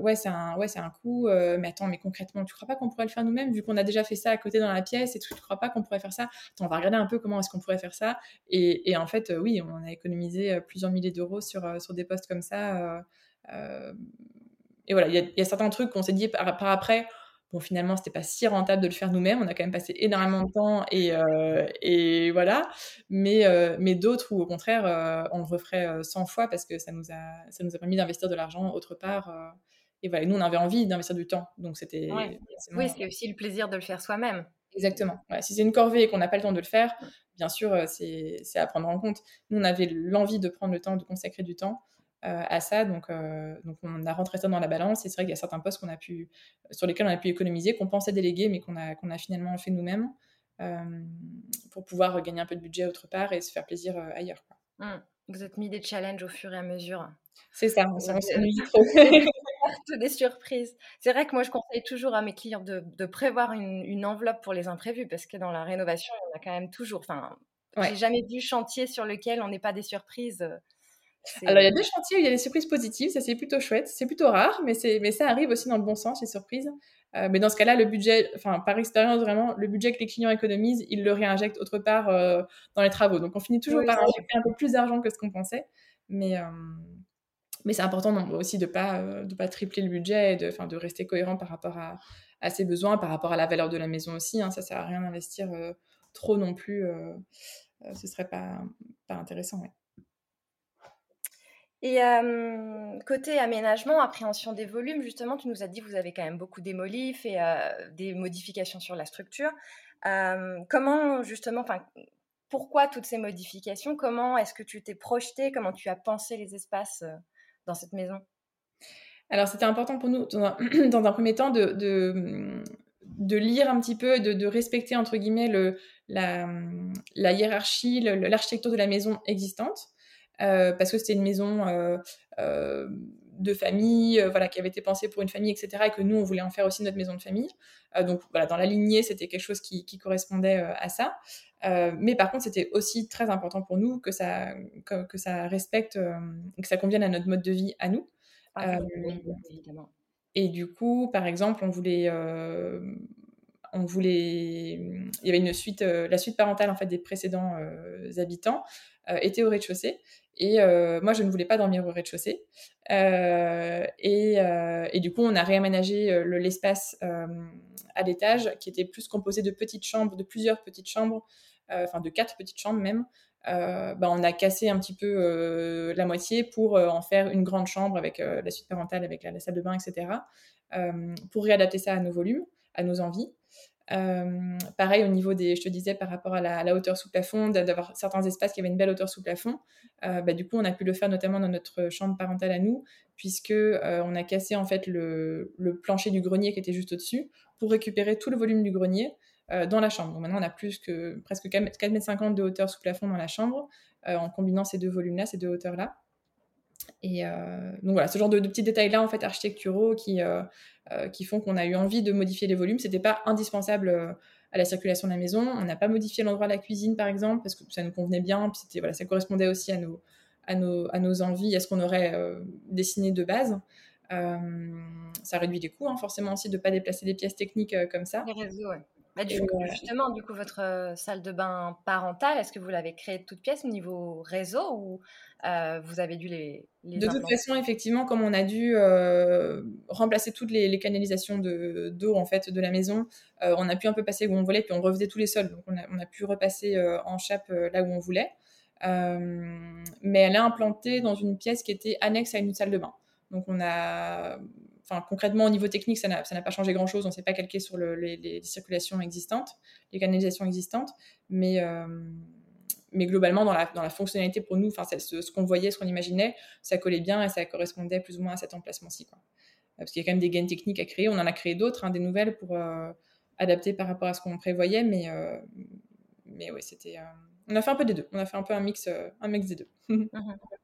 ouais, c'est un, ouais, c'est un coût. mais attends, mais concrètement, tu crois pas qu'on pourrait le faire nous-mêmes vu qu'on a déjà fait ça à côté dans la pièce et tu crois pas qu'on pourrait faire ça? Attends, on va regarder un peu comment est-ce qu'on pourrait faire ça. Et, en fait, oui, on a économisé plusieurs milliers d'euros sur, sur des postes comme ça. et voilà, il y, a certains trucs qu'on s'est dit par après Bon, finalement, c'était pas si rentable de le faire nous-mêmes. On a quand même passé énormément de temps et, euh, et voilà. Mais, euh, mais d'autres où, au contraire, euh, on le referait 100 fois parce que ça nous a, ça nous a permis d'investir de l'argent autre part. et voilà, nous, on avait envie d'investir du temps. Donc, c'était. Oui, c'est aussi le plaisir de le faire soi-même. Exactement. si c'est une corvée et qu'on n'a pas le temps de le faire, bien sûr, c'est à prendre en compte. Nous, on avait l'envie de prendre le temps, de consacrer du temps. Euh, à ça. Donc, euh, donc, on a rentré ça dans la balance. Et c'est vrai qu'il y a certains postes qu'on a pu, sur lesquels on a pu économiser, qu'on pensait déléguer, mais qu'on a, qu'on a finalement fait nous-mêmes euh, pour pouvoir gagner un peu de budget autre part et se faire plaisir ailleurs. Mmh. Vous êtes mis des challenges au fur et à mesure. C'est ça, on s'en des surprises. C'est vrai que moi, je conseille toujours à mes clients de, de prévoir une, une, enveloppe pour les imprévus parce que dans la rénovation, on a quand même toujours. Enfin, j'ai jamais vu chantier sur lequel on n'est pas des surprises. Alors, il y a des chantiers où il y a des surprises positives, ça c'est plutôt chouette. C'est plutôt rare, mais, mais ça arrive aussi dans le bon sens, les surprises. Euh, mais dans ce cas-là, le budget, enfin, par expérience, vraiment, le budget que les clients économisent, ils le réinjectent autre part euh, dans les travaux. Donc, on finit toujours par injecter un peu plus d'argent que ce qu'on pensait. Mais, euh, mais c'est important aussi de ne pas, de pas tripler le budget et de, de rester cohérent par rapport à, à, ses besoins, par rapport à la valeur de la maison aussi. Hein. Ça ne sert à rien d'investir trop non plus. ce ne serait pas, pas intéressant. Ouais. Et côté aménagement, appréhension des volumes, justement, tu nous as dit que vous avez quand même beaucoup démoli, fait des modifications sur la structure. comment, justement, pourquoi toutes ces modifications? Comment est-ce que tu t'es projeté Comment tu as pensé les espaces dans cette maison? Alors, c'était important pour nous, dans un, premier temps, de, lire un petit peu, de, de respecter, entre guillemets, le, la, la hiérarchie, l'architecture de la maison existante. Euh, parce que c'était une maison euh, euh, de famille, voilà, qui avait été pensée pour une famille, etc., et que nous, on voulait en faire aussi notre maison de famille. donc voilà, dans la lignée, c'était quelque chose qui, correspondait à ça. mais par contre, c'était aussi très important pour nous que ça, que, ça respecte, que ça convienne à notre mode de vie à nous. Ah évidemment. Et du coup, par exemple, on voulait, on voulait, il y avait une suite, la suite parentale en fait des précédents habitants était au rez-de-chaussée et euh, moi, je ne voulais pas dormir au rez-de-chaussée. Euh, et, euh, et, du coup, on a réaménagé l'espace à l'étage, qui était plus composé de petites chambres, de plusieurs petites chambres, enfin de quatre petites chambres même. Bah, on a cassé un petit peu la moitié pour en faire une grande chambre avec la suite parentale, avec la, salle de bain, etc. pour réadapter ça à nos volumes, à nos envies. Euh, pareil au niveau des, je te disais par rapport à la, hauteur sous plafond, d'avoir certains espaces qui avaient une belle hauteur sous plafond. Euh, bah, du coup, on a pu le faire notamment dans notre chambre parentale à nous, puisque euh, on a cassé en fait le, plancher du grenier qui était juste au-dessus pour récupérer tout le volume du grenier dans la chambre. Donc maintenant, on a plus que presque 4,50 m de hauteur sous plafond dans la chambre en combinant ces deux volumes-là, ces deux hauteurs-là. Et donc voilà, ce genre de, petits détails-là en fait architecturaux qui euh, qui font qu'on a eu envie de modifier les volumes. C'était pas indispensable euh, à la circulation de la maison. On n'a pas modifié l'endroit de la cuisine, par exemple, parce que ça nous convenait bien. C'était, voilà, ça correspondait aussi à nos, à nos, à nos envies, à ce qu'on aurait euh, dessiné de base. ça réduit les coûts, hein, forcément aussi, de ne pas déplacer des pièces techniques comme ça. Bah, du coup, justement, du coup, votre salle de bain parentale, est-ce que vous l'avez créée de toutes pièces au niveau réseau ou vous avez dû les, les De toute façon, effectivement, comme on a dû remplacer toutes les, canalisations d'eau en fait de la maison, on a pu un peu passer où on voulait, puis on refaisait tous les sols, donc on a, on a pu repasser en chape là où on voulait. mais elle est implantée dans une pièce qui était annexe à une salle de bain. Donc on a enfin, concrètement, au niveau technique, ça n'a pas changé grand-chose. On ne s'est pas calqué sur les, circulations existantes, les canalisations existantes. Mais, euh, globalement, dans la, fonctionnalité pour nous, enfin, ce, qu'on voyait, ce qu'on imaginait, ça collait bien et ça correspondait plus ou moins à cet emplacement-ci. Parce qu'il y a quand même des gains techniques à créer. On en a créé d'autres, hein, des nouvelles pour euh, adapter par rapport à ce qu'on prévoyait. Mais, euh, mais oui, c'était. on a fait un peu des deux. On a fait un peu mix, un mix des deux.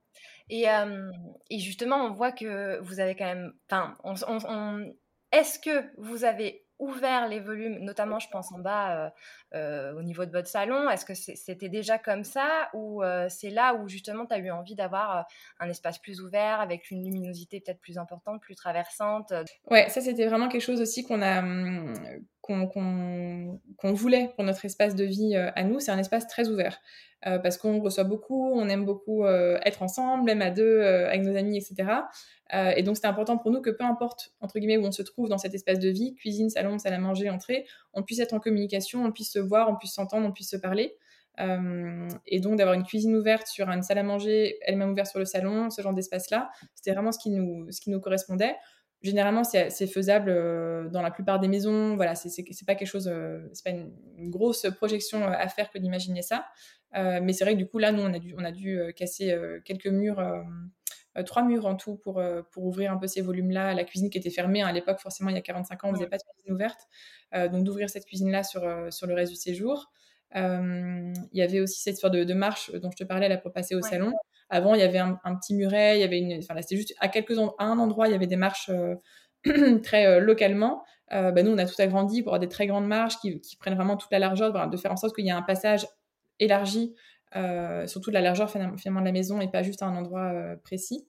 Mmh et, justement, on voit que vous avez quand même. Enfin, est-ce que vous avez ouvert les volumes, notamment je pense en bas au niveau de votre salon? Est-ce que c'était déjà comme ça? Ou c'est là où justement tu as eu envie d'avoir un espace plus ouvert avec une luminosité peut-être plus importante, plus traversante? Ouais, ça c'était vraiment quelque chose aussi qu'on a qu'on voulait pour notre espace de vie à nous. C'est un espace très ouvert. Euh, parce qu'on reçoit beaucoup, on aime beaucoup euh, être ensemble, même à deux, euh, avec nos amis, etc. et donc, c'était important pour nous que peu importe, entre guillemets, où on se trouve dans cet espace de vie, cuisine, salon, salle à manger, entrée, on puisse être en communication, on puisse se voir, on puisse s'entendre, on puisse se parler. et donc d'avoir une cuisine ouverte sur une salle à manger, elle-même ouverte sur le salon, ce genre d'espace-là, c'était vraiment ce qui nous, ce qui nous correspondait généralement c'est faisable euh, dans la plupart des maisons voilà c'est pas quelque chose euh, c'est pas une, grosse projection euh, à faire que d'imaginer ça mais c'est vrai que du coup là nous on a dû on a dû casser quelques murs trois murs en tout pour, pour ouvrir un peu ces volumes-là. La cuisine qui était fermée hein, à l'époque, forcément, il y a 45 ans, on ne faisait pas de cuisine ouverte. donc, d'ouvrir cette cuisine-là sur, sur le reste du séjour. Il y avait aussi cette histoire de, marche dont je te parlais là pour passer au salon. Avant, il y avait un, petit muret, il y avait une, enfin c'était juste à quelques à un endroit, il y avait des marches euh, très euh, localement. Euh, bah, nous, on a tout agrandi pour avoir des très grandes marches qui, prennent vraiment toute la largeur, de faire en sorte qu'il y ait un passage élargi, surtout de la largeur finalement de la maison et pas juste à un endroit précis.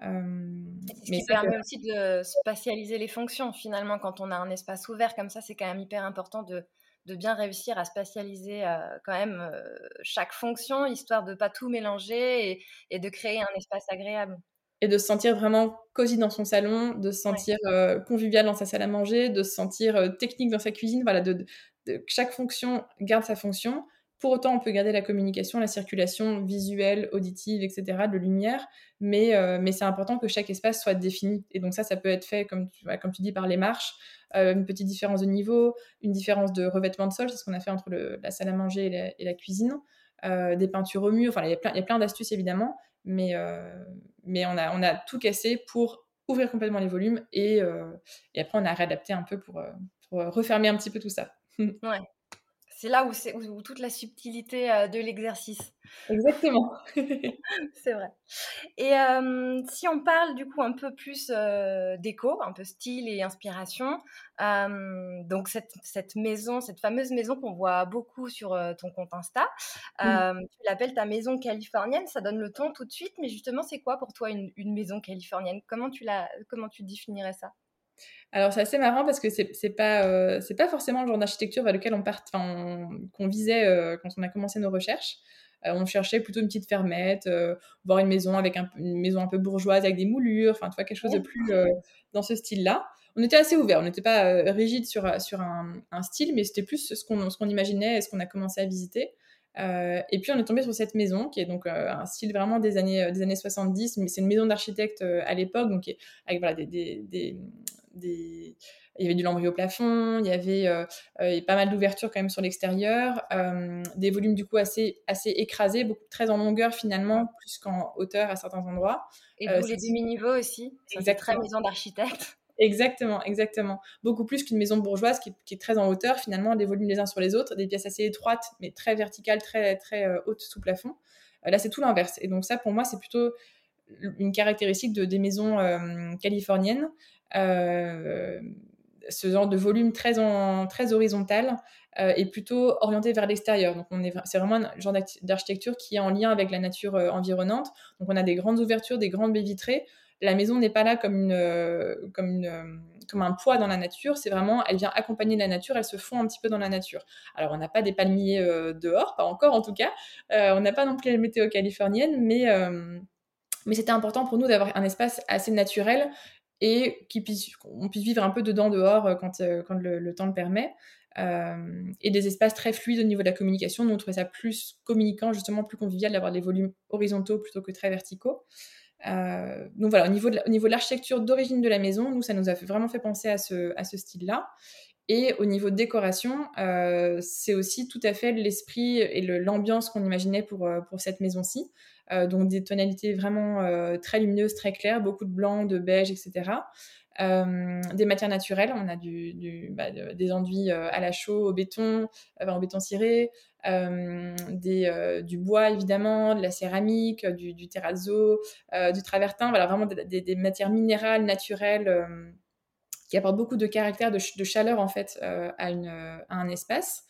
ce qui permet aussi de spatialiser les fonctions. Finalement, quand on a un espace ouvert comme ça, c'est quand même hyper important de, de bien réussir à spatialiser euh, quand même euh, chaque fonction, histoire de pas tout mélanger et, de créer un espace agréable. Et de se sentir vraiment cosy dans son salon, de se sentir euh, convivial dans sa salle à manger, de se sentir technique dans sa cuisine, voilà, de, chaque fonction garde sa fonction. Pour autant, on peut garder la communication, la circulation visuelle, auditive, etc., de lumière, mais, mais c'est important que chaque espace soit défini. Et donc ça, ça peut être fait, comme tu, tu dis, par les marches, euh, une petite différence de niveau, une différence de revêtement de sol, c'est ce qu'on a fait entre la salle à manger et la, cuisine, euh, des peintures au mur, enfin il y a plein, d'astuces évidemment, mais, euh, on, a, tout cassé pour ouvrir complètement les volumes et, et après on a réadapté un peu pour, pour refermer un petit peu tout ça. ouais. C'est là où, c'est, où, toute la subtilité euh, de l'exercice. Exactement. c'est vrai. Et si on parle du coup un peu plus euh, déco, un peu style et inspiration, donc cette, cette, maison, cette fameuse maison qu'on voit beaucoup sur euh, ton compte Insta, tu l'appelles ta maison californienne, ça donne le ton tout de suite, mais justement c'est quoi pour toi une, une maison californienne? Comment tu, la, comment tu définirais ça? Alors c'est assez marrant parce que c'est pas euh, c'est pas forcément le genre d'architecture vers lequel on part, qu'on visait euh, quand on a commencé nos recherches. Euh, on cherchait plutôt une petite fermette, voir une maison avec un, une maison un peu bourgeoise avec des moulures, enfin tu vois quelque chose de plus dans ce style-là. On était assez ouvert, on n'était pas rigide sur sur un, un style, mais c'était plus ce qu'on ce qu'on imaginait et ce qu'on a commencé à visiter. et puis on est tombé sur cette maison qui est donc un style vraiment des années, des années 70, mais c'est une maison d'architecte à l'époque, donc avec voilà, des, des, il y avait du lambris au plafond, il y avait euh, euh, pas mal d'ouvertures quand même sur l'extérieur, euh, des volumes du coup assez, assez écrasés, beaucoup, très en longueur finalement, plus qu'en hauteur à certains endroits. Et d'où les demi-niveaux aussi, c'est très maison d'architecte. Exactement, exactement. Beaucoup plus qu'une maison bourgeoise qui, est très en hauteur, finalement, des volumes les uns sur les autres, des pièces assez étroites, mais très verticales, très, très hautes sous plafond. là, c'est tout l'inverse. Et donc ça, pour moi, c'est plutôt une caractéristique de, des maisons californiennes. Euh, ce genre de volume très, très horizontal euh, est plutôt orienté vers l'extérieur. Donc, on est, c'est vraiment un genre d'architecture qui est en lien avec la nature euh, environnante. Donc, on a des grandes ouvertures, des grandes baies vitrées. La maison n'est pas là comme une, comme une comme un poids dans la nature. C'est vraiment, elle vient accompagner la nature, elle se fond un petit peu dans la nature. Alors, on n'a pas des palmiers dehors, pas encore en tout cas. on n'a pas non plus la météo californienne, mais, mais c'était important pour nous d'avoir un espace assez naturel et qu'on puisse, vivre un peu dedans, dehors, quand, quand le, temps le permet. Euh, et des espaces très fluides au niveau de la communication. Nous, on trouvait ça plus communicant, justement plus convivial d'avoir des volumes horizontaux plutôt que très verticaux. Euh, donc voilà, au niveau de l'architecture d'origine de la maison, nous, ça nous a vraiment fait penser à ce, style-là. Et au niveau de décoration, euh, c'est aussi tout à fait l'esprit et l'ambiance qu'on imaginait pour cette maison-ci. Donc des tonalités vraiment très lumineuses, très claires, beaucoup de blanc, de beige, etc. Euh, des matières naturelles, on a du, bah, des enduits euh, à la chaux, au béton, euh, au béton ciré, des, du bois évidemment, de la céramique, du, terrazzo, du travertin, voilà, vraiment des, matières minérales, naturelles, qui apportent beaucoup de caractère, de, chaleur en fait à, un espace.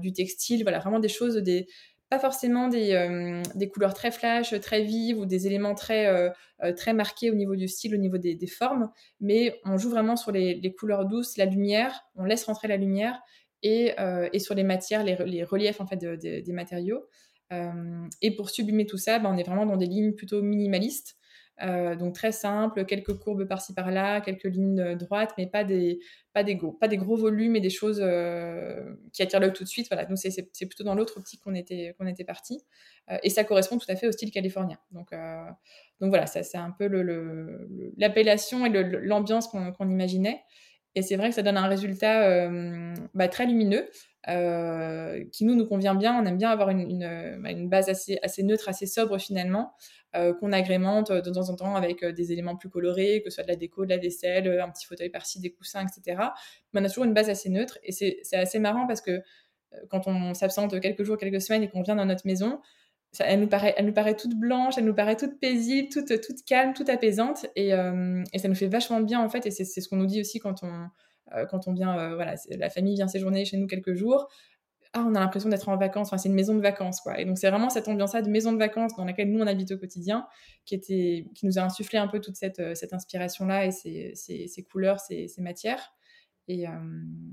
du textile, voilà, vraiment des choses, des, pas forcément des, euh, des, couleurs très flash, très vives ou des éléments très, euh, euh, très marqués au niveau du style, au niveau des, formes, mais on joue vraiment sur les, couleurs douces, la lumière, on laisse rentrer la lumière et, et sur les matières, les, les, reliefs en fait des matériaux. et pour sublimer tout ça, ben, on est vraiment dans des lignes plutôt minimalistes. Euh, donc très simple, quelques courbes par-ci par-là, quelques lignes euh, droites, mais pas des, pas des, gros, pas des gros volumes et des choses euh, qui attirent l'œil tout de suite. Voilà, donc c'est, plutôt dans l'autre optique qu'on était, qu'on était parti. et ça correspond tout à fait au style californien. Donc, donc voilà, ça, c'est un peu le, l'appellation et l'ambiance qu'on, imaginait. Et c'est vrai que ça donne un résultat bah, très lumineux. qui nous nous convient bien. On aime bien avoir une, une, bah, une base assez, assez neutre, assez sobre finalement, euh, qu'on agrémente de temps en temps avec euh, des éléments plus colorés, que ce soit de la déco, de la vaisselle, un petit fauteuil par-ci, des coussins, etc. Mais on a toujours une base assez neutre et c'est assez marrant parce que euh, quand on s'absente quelques jours, quelques semaines et qu'on vient dans notre maison, elle, nous paraît, elle nous paraît toute blanche, elle nous paraît toute paisible, toute, toute calme, toute apaisante et, et ça nous fait vachement bien en fait et c'est ce qu'on nous dit aussi quand on, quand on vient, voilà, la famille vient séjourner chez nous quelques jours. Ah, on a l'impression d'être en vacances. Enfin, c'est une maison de vacances, quoi. Et donc, c'est vraiment cette ambiance-là de maison de vacances dans laquelle nous, on habite au quotidien, qui, était, qui nous a insufflé un peu toute cette, euh, cette inspiration-là et ces, ces, couleurs, ces, ces, matières. Et euh,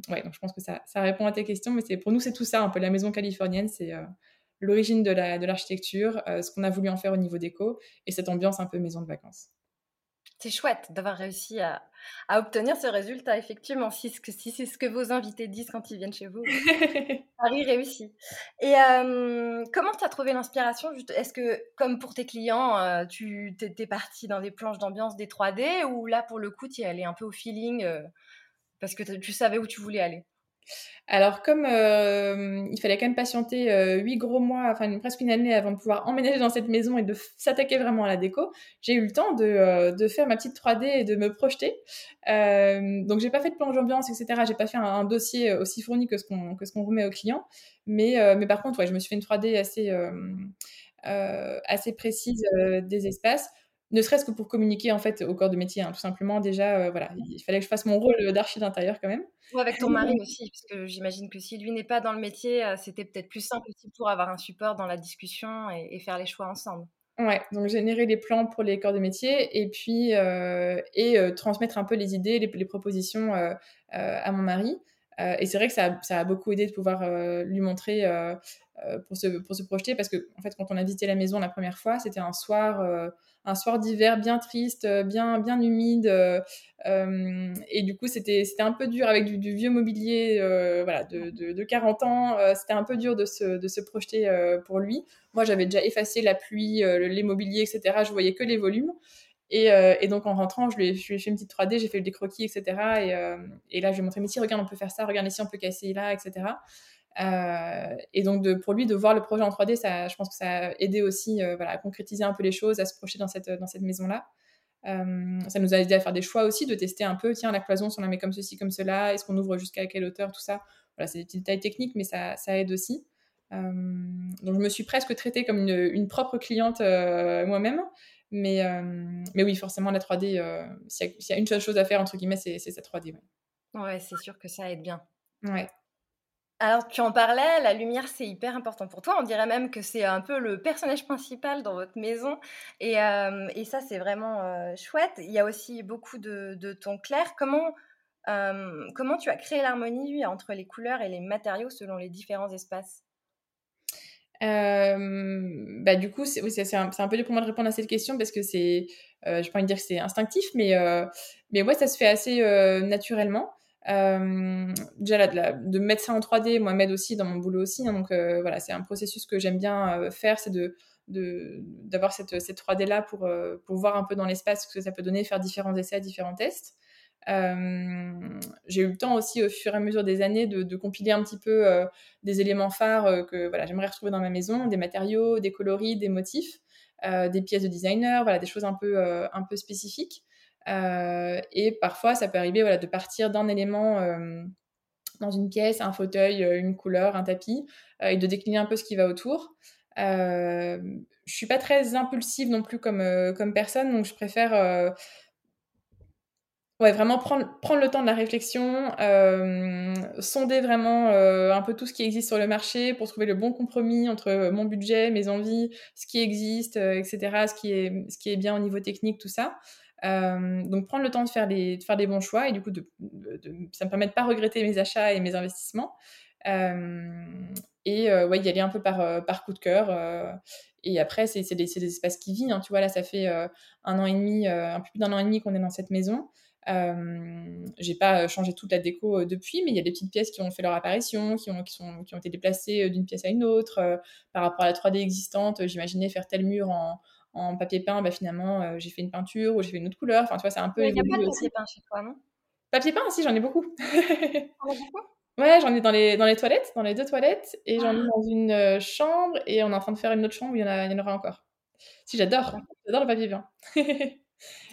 ouais, donc je pense que ça, ça, répond à tes questions, mais c'est, pour nous, c'est tout ça, un peu la maison californienne, c'est euh, l'origine de, la, de l'architecture, ce qu'on a voulu en faire au niveau déco, et cette ambiance un peu maison de vacances c'est chouette d'avoir réussi à, obtenir ce résultat, effectivement, si, si c'est ce que vos invités disent quand ils viennent chez vous. Paris réussi. Et comment tu as trouvé l'inspiration Est-ce que, comme pour tes clients, euh, tu étais parti dans des planches d'ambiance, des 3D, ou là, pour le coup, tu y allais un peu au feeling euh, parce que tu savais où tu voulais aller? Alors, comme euh, il fallait quand même patienter euh, huit gros mois, enfin presque une année avant de pouvoir emménager dans cette maison et de s'attaquer vraiment à la déco, j'ai eu le temps de, euh, faire ma petite 3D et de me projeter. donc, j'ai pas fait de plan d'ambiance, etc. J'ai pas fait un, dossier aussi fourni que ce qu'on remet aux clients. Mais, par contre, je me suis fait une 3D assez, assez précise des espaces ne serait-ce que pour communiquer en fait au corps de métier, hein, tout simplement. Déjà, euh, voilà, il fallait que je fasse mon rôle d'archi d'intérieur quand même. Ou avec ton mari aussi, parce que j'imagine que si lui n'est pas dans le métier, euh, c'était peut-être plus simple aussi pour avoir un support dans la discussion et, faire les choix ensemble. Ouais, donc générer les plans pour les corps de métier et puis euh, et transmettre un peu les idées, les, propositions à mon mari. et c'est vrai que ça, ça, a beaucoup aidé de pouvoir lui montrer pour se, pour se projeter parce que en fait quand on a visité la maison la première fois, c'était un soir un soir d'hiver bien triste, euh, bien, bien humide. Euh, euh, et du coup, c'était un peu dur avec du, vieux mobilier voilà, de, de, 40 ans. c'était un peu dur de se, de se projeter pour lui. Moi, j'avais déjà effacé la pluie, les mobiliers, etc. Je voyais que les volumes. Et, et, donc en rentrant, je lui, ai, fait une petite 3D, j'ai fait des croquis, etc. Et, et là, je lui ai montré, mais si, regarde, on peut faire ça, regarde ici, on peut casser là, etc. Euh, et donc de, pour lui de voir le projet en 3D, ça, je pense que ça a aidé aussi euh, voilà, à concrétiser un peu les choses, à se projeter dans cette, dans cette maison-là. Euh, ça nous a aidé à faire des choix aussi, de tester un peu, tiens, la cloison, si on la met comme ceci, comme cela, est-ce qu'on ouvre jusqu'à quelle hauteur, tout ça. Voilà, c'est des petits détails techniques, mais ça, ça aide aussi. donc je me suis presque traitée comme une, une propre cliente moi-même. Mais, mais oui, forcément, la 3D, s'il y, y, a une seule chose à faire, entre guillemets, c'est cette 3D. Ouais, ouais c'est sûr que ça aide bien. Ouais. Alors, tu en parlais, la lumière, c'est hyper important pour toi. On dirait même que c'est un peu le personnage principal dans votre maison. Et, euh, ça, c'est vraiment euh, chouette. Il y a aussi beaucoup de, de tons clairs. Comment, euh, comment tu as créé l'harmonie entre les couleurs et les matériaux selon les différents espaces? Bah, du coup, c'est un, peu dur pour moi de répondre à cette question parce que c'est, je peux pas dire que c'est instinctif, mais, mais ouais, ça se fait assez naturellement. Euh, déjà de, la, de, mettre ça en 3D, moi m'aide aussi dans mon boulot aussi. Hein, donc euh, voilà, c'est un processus que j'aime bien euh, faire, c'est de d'avoir cette, cette 3D là pour, pour voir un peu dans l'espace ce que ça peut donner, faire différents essais, différents tests. j'ai eu le temps aussi au fur et à mesure des années de, de compiler un petit peu des éléments phares que voilà, j'aimerais retrouver dans ma maison, des matériaux, des coloris, des motifs, des pièces de designer, voilà, des choses un peu, un peu spécifiques. Euh, et parfois, ça peut arriver voilà, de partir d'un élément euh, dans une pièce, un fauteuil, euh, une couleur, un tapis, et de décliner un peu ce qui va autour. Euh, je suis pas très impulsive non plus comme, comme personne, donc je préfère ouais, vraiment prendre, prendre le temps de la réflexion, sonder vraiment un peu tout ce qui existe sur le marché pour trouver le bon compromis entre mon budget, mes envies, ce qui existe, etc., ce qui, est, ce qui est bien au niveau technique, tout ça. Euh, donc prendre le temps de faire, les, de faire des bons choix et du coup ça me permet de pas regretter mes achats et mes investissements euh, et euh, ouais y aller un peu par, euh, par coup de cœur et après c'est des, des, espaces qui vivent hein, tu vois là ça fait un an et demi un peu plus d'un an et demi qu'on est dans cette maison euh, j'ai pas changé toute la déco depuis, mais il y a des petites pièces qui ont fait leur apparition, qui ont, qui sont, qui ont été déplacées d'une pièce à une autre. Par rapport à la 3D existante, j'imaginais faire tel mur en, en papier peint, bah, finalement, euh, j'ai fait une peinture ou j'ai fait une autre couleur. Enfin, tu vois, c'est un peu. Il n'y a pas de papier peint chez toi, non? Papier peint, si, j'en ai beaucoup. J'en ai beaucoup Ouais, j'en ai dans les, dans les toilettes, dans les deux toilettes, et j'en ai ah. dans une euh, chambre, et on est en train de faire une autre chambre où il y en, a, il y en aura encore. Si, j'adore, j'adore le papier peint.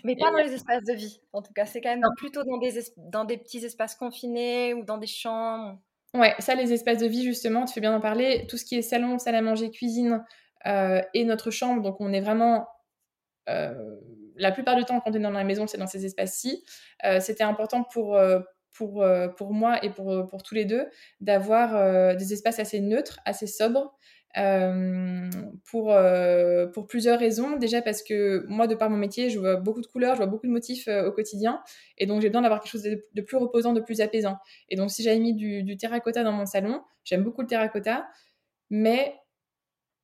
Mais pas et dans les espaces de vie, en tout cas. C'est quand même non. plutôt dans des, dans des petits espaces confinés ou dans des chambres. Ouais, ça, les espaces de vie, justement, tu fais bien d'en parler. Tout ce qui est salon, salle à manger, cuisine, et notre chambre. Donc on est vraiment euh, la plupart du temps quand on est dans la maison, c'est dans ces espaces-ci. Euh, C'était important pour pour, pour moi et pour, pour tous les deux d'avoir des espaces assez neutres, assez sobres. Euh, pour, euh, pour plusieurs raisons. Déjà parce que moi, de par mon métier, je vois beaucoup de couleurs, je vois beaucoup de motifs euh, au quotidien. Et donc, j'ai besoin d'avoir quelque chose de, de, plus reposant, de plus apaisant. Et donc, si j'avais mis du, du terracotta dans mon salon, j'aime beaucoup le terracotta, mais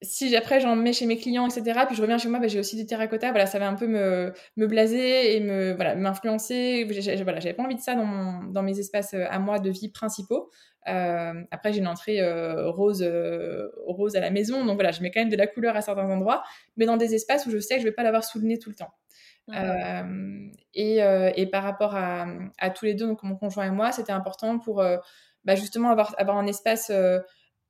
si après j'en mets chez mes clients, etc., puis je reviens chez moi, bah, j'ai aussi du terracotta, voilà, ça va un peu me, me blaser et me, voilà, m'influencer. Voilà, j'avais pas envie de ça dans, mon, dans mes espaces euh, à moi de vie principaux. Euh, après, j'ai une entrée euh, rose, euh, rose à la maison, donc voilà, je mets quand même de la couleur à certains endroits, mais dans des espaces où je sais que je vais pas l'avoir sous le nez tout le temps. Mmh. Et, et, par rapport à, à, tous les deux, donc mon conjoint et moi, c'était important pour bah, justement avoir, avoir un espace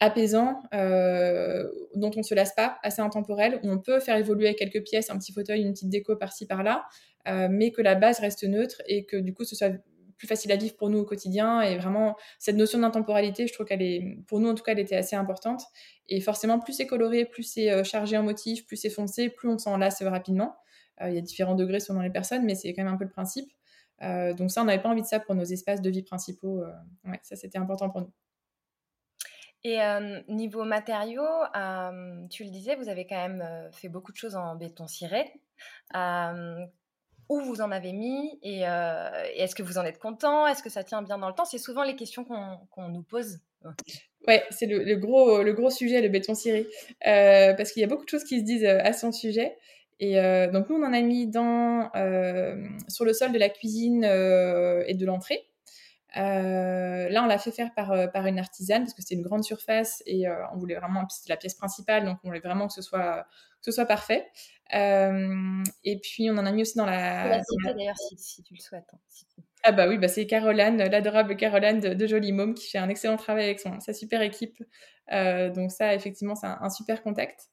apaisant, euh, dont on se lasse pas, assez intemporel, où on peut faire évoluer quelques pièces, un petit fauteuil, une petite déco par-ci par-là, euh, mais que la base reste neutre et que du coup ce soit plus facile à vivre pour nous au quotidien. Et vraiment, cette notion d'intemporalité, je trouve qu'elle est, pour nous en tout cas, elle était assez importante. Et forcément, plus c'est coloré, plus c'est euh, chargé en motif, plus c'est foncé, plus on s'en lasse rapidement. Il y a différents degrés selon les personnes, mais c'est quand même un peu le principe. Donc ça, on n'avait pas envie de ça pour nos espaces de vie principaux. ouais, ça, c'était important pour nous. Et euh, niveau matériaux, euh, tu le disais, vous avez quand même euh, fait beaucoup de choses en béton ciré. où vous en avez mis et, est-ce que vous en êtes content? Est-ce que ça tient bien dans le temps? C'est souvent les questions qu'on qu nous pose. Ouais, c'est le, le, gros, le gros sujet, le béton ciré. parce qu'il y a beaucoup de choses qui se disent à son sujet. Et donc, nous, on en a mis dans, sur le sol de la cuisine et de l'entrée. Euh, là, on l'a fait faire par, euh, par une artisane parce que c'était une grande surface et euh, on voulait vraiment, c'était la pièce principale, donc on voulait vraiment que ce soit, que ce soit parfait. Euh, et puis, on en a mis aussi dans la. la d'ailleurs si, si, tu le souhaites. Hein, si tu... Ah, bah oui, bah c'est Caroline, l'adorable Caroline de, de Jolie Môme qui fait un excellent travail avec son, sa super équipe. Donc, ça, effectivement, c'est un, un, super contact.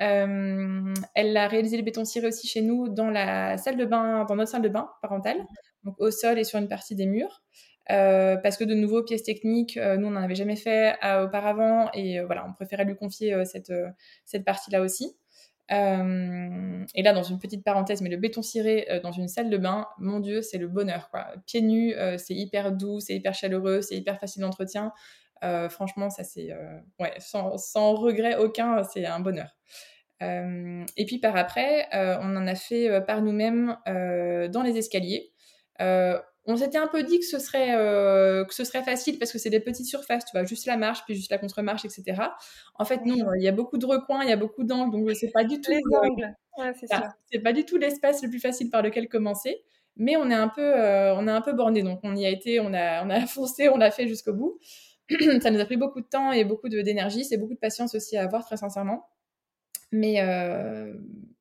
Euh, elle a réalisé le béton ciré aussi chez nous dans la salle de bain, dans notre salle de bain parentale, donc au sol et sur une partie des murs. Euh, parce que de nouveau, pièces techniques, euh, nous, on n'en avait jamais fait euh, auparavant et voilà, on préférait lui confier cette, cette partie-là aussi. et là, dans une petite parenthèse, mais le béton ciré dans une salle de bain, mon Dieu, c'est le bonheur. Quoi. Pieds nus, c'est hyper doux, c'est hyper chaleureux, c'est hyper facile d'entretien. franchement, ça c'est ouais, sans, sans, regret aucun, c'est un bonheur. et puis par après, on en a fait par nous-mêmes dans les escaliers on s'était un peu dit que ce serait euh, que ce serait facile parce que c'est des petites surfaces, tu vois, juste la marche puis juste la contre-marche, etc. En fait, non, il y a beaucoup de recoins, il y a beaucoup d'angles, donc c'est pas du tout les euh, c'est pas du tout l'espace le plus facile par lequel commencer, mais on est un peu euh, on est un peu borné, donc on y a été, on a on a foncé, on l'a fait jusqu'au bout. Ça nous a pris beaucoup de temps et beaucoup d'énergie, c'est beaucoup de patience aussi à avoir très sincèrement. Mais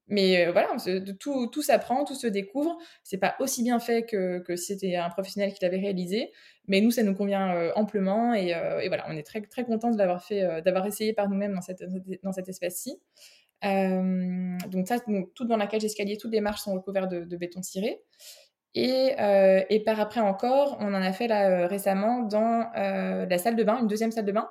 mais euh, voilà, tout, tout s'apprend, tout se découvre. C'est pas aussi bien fait que, que si c'était un professionnel qui l'avait réalisé, mais nous, ça nous convient euh, amplement et, euh, et, voilà, on est très, très content de l'avoir d'avoir essayé par nous-mêmes dans cette, dans cette espèce-ci. donc ça, tout dans la cage d'escalier, toutes les marches sont recouvertes de, béton ciré. Et, et, par après encore, on en a fait là récemment dans la salle de bain, une deuxième salle de bain.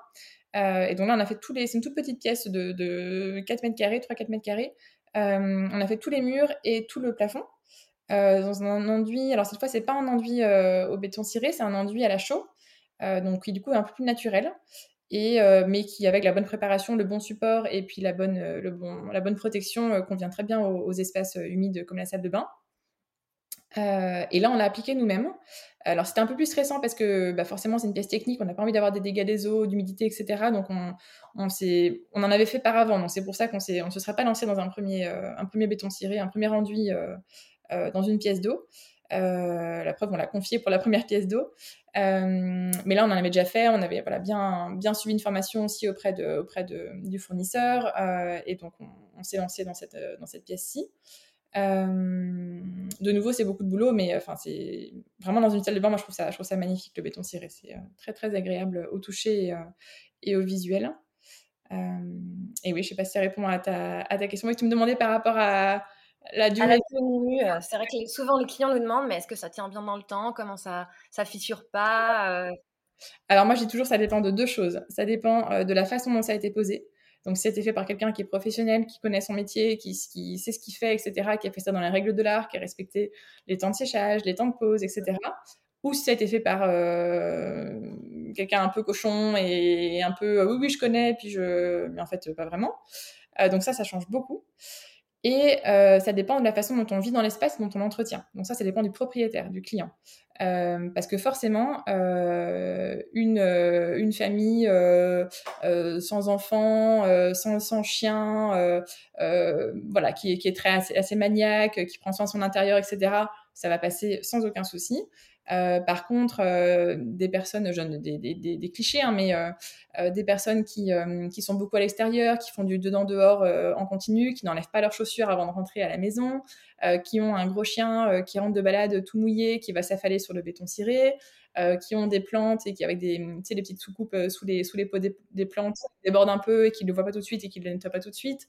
et donc là, on a fait tous les. C'est une toute petite pièce de, de 4 mètres carrés, 3-4 mètres carrés, on a fait tous les murs et tout le plafond euh, dans un enduit. Alors cette fois, c'est pas un enduit euh, au béton ciré, c'est un enduit à la chaux, donc qui du coup est un peu plus naturel. Et, mais qui, avec la bonne préparation, le bon support et puis la bonne, le bon, la bonne protection, convient très bien aux, espaces humides comme la salle de bain. Et là, on l'a appliqué nous-mêmes. Alors, c'était un peu plus stressant parce que bah, forcément, c'est une pièce technique, on n'a pas envie d'avoir des dégâts des eaux, d'humidité, etc. Donc, on, on, on en avait fait par avant. C'est pour ça qu'on ne se serait pas lancé dans un premier, euh, un premier béton ciré, un premier enduit euh, euh, dans une pièce d'eau. la preuve, on l'a confié pour la première pièce d'eau. mais là, on en avait déjà fait. On avait bien, bien suivi une formation aussi auprès, du fournisseur. et donc, on, s'est lancé dans cette pièce-ci. Euh, de nouveau, c'est beaucoup de boulot, mais enfin, c'est vraiment dans une salle de bain. Moi, je trouve ça, je trouve ça magnifique le béton ciré. C'est euh, très très agréable au toucher et, euh, au visuel. et oui, je sais pas si ça répond à ta, à ta question. Et tu me demandais par rapport à la durée. c'est vrai que souvent les clients nous demandent, mais est-ce que ça tient bien dans le temps? Comment ça, ça fissure pas Alors moi, j'ai toujours, ça dépend de deux choses. Ça dépend de la façon dont ça a été posé. Donc, si c'était fait par quelqu'un qui est professionnel, qui connaît son métier, qui, sait ce qu'il fait, etc., qui a fait ça dans les règles de l'art, qui a respecté les temps de séchage, les temps de pause, etc., ou si ça a été fait par euh, quelqu'un un peu cochon et un peu oui, oui, je connais, puis je. Mais en fait, pas vraiment. Euh, donc, ça, ça change beaucoup. Et euh, ça dépend de la façon dont on vit dans l'espace, dont on l'entretient. Donc ça, ça dépend du propriétaire, du client. Euh, parce que forcément, euh, une, euh, une famille sans enfants, sans, chien, voilà, qui est, très assez, maniaque, qui prend soin de son intérieur, etc., ça va passer sans aucun souci. Euh, par contre, euh, des personnes, jeunes, des, des, des, clichés, hein, mais euh, des personnes qui, qui sont beaucoup à l'extérieur, qui font du dedans-dehors en continu, qui n'enlèvent pas leurs chaussures avant de rentrer à la maison, qui ont un gros chien qui rentre de balade tout mouillé, qui va s'affaler sur le béton ciré, qui ont des plantes et qui avec des, des petites soucoupes sous, les, sous les pots des, plantes débordent un peu et qui ne le voient pas tout de suite et qui ne le nettoient pas tout de suite,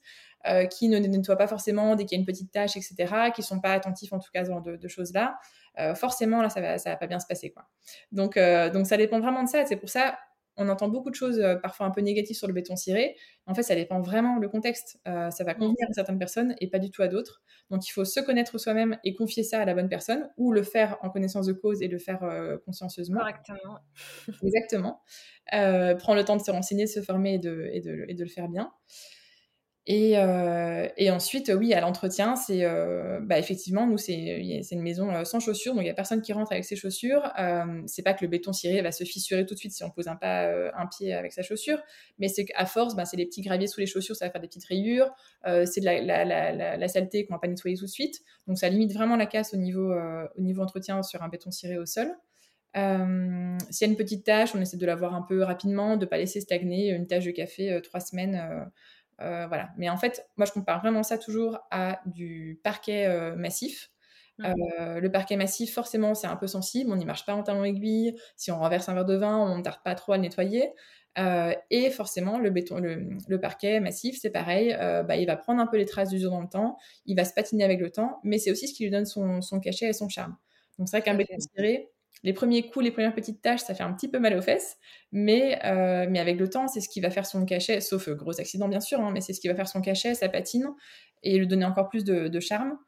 qui ne nettoient pas forcément dès qu'il y a une petite tâche, etc., qui ne sont pas attentifs en tout cas dans de, de choses-là. Euh, forcément là ça va ça va pas bien se passer quoi. Donc euh, donc ça dépend vraiment de ça. C'est pour ça on entend beaucoup de choses euh, parfois un peu négatives sur le béton ciré. En fait, ça dépend vraiment le contexte. ça va convenir à certaines personnes et pas du tout à d'autres. Donc, il faut se connaître soi-même et confier ça à la bonne personne ou le faire en connaissance de cause et le faire consciencieusement. Correctement. Exactement. prendre le temps de se renseigner, de se former et de, et de, et de le faire bien. Et, euh, et, ensuite, oui, à l'entretien, c'est euh, bah, effectivement, nous, c'est une maison euh, sans chaussures, donc il n'y a personne qui rentre avec ses chaussures. Euh, c'est pas que le béton ciré va se fissurer tout de suite si on pose un pas, un pied avec sa chaussure, mais c'est qu'à force, bah, c'est les petits graviers sous les chaussures, ça va faire des petites rayures, c'est de la, la, la, la saleté qu'on va pas nettoyer tout de suite, donc ça limite vraiment la casse au niveau, au niveau entretien sur un béton ciré au sol. Euh, S'il y a une petite tâche, on essaie de la voir un peu rapidement, de ne pas laisser stagner une tâche de café trois semaines euh, voilà. Mais en fait, moi, je compare vraiment ça toujours à du parquet euh, massif. Mmh. Euh, le parquet massif, forcément, c'est un peu sensible. On n'y marche pas en talon aiguille. Si on renverse un verre de vin, on ne tarde pas trop à le nettoyer. Et forcément, le, béton, le, parquet massif, c'est pareil. Bah, il va prendre un peu les traces d'usure dans le temps. Il va se patiner avec le temps. Mais c'est aussi ce qui lui donne son, son cachet et son charme. Donc, c'est vrai qu'un béton ciré, les premiers coups, les premières petites tâches, ça fait un petit peu mal aux fesses, mais, euh, mais avec le temps, c'est ce qui va faire son cachet, sauf euh, gros accident bien sûr, hein, mais c'est ce qui va faire son cachet, sa patine, et lui donner encore plus de, charme.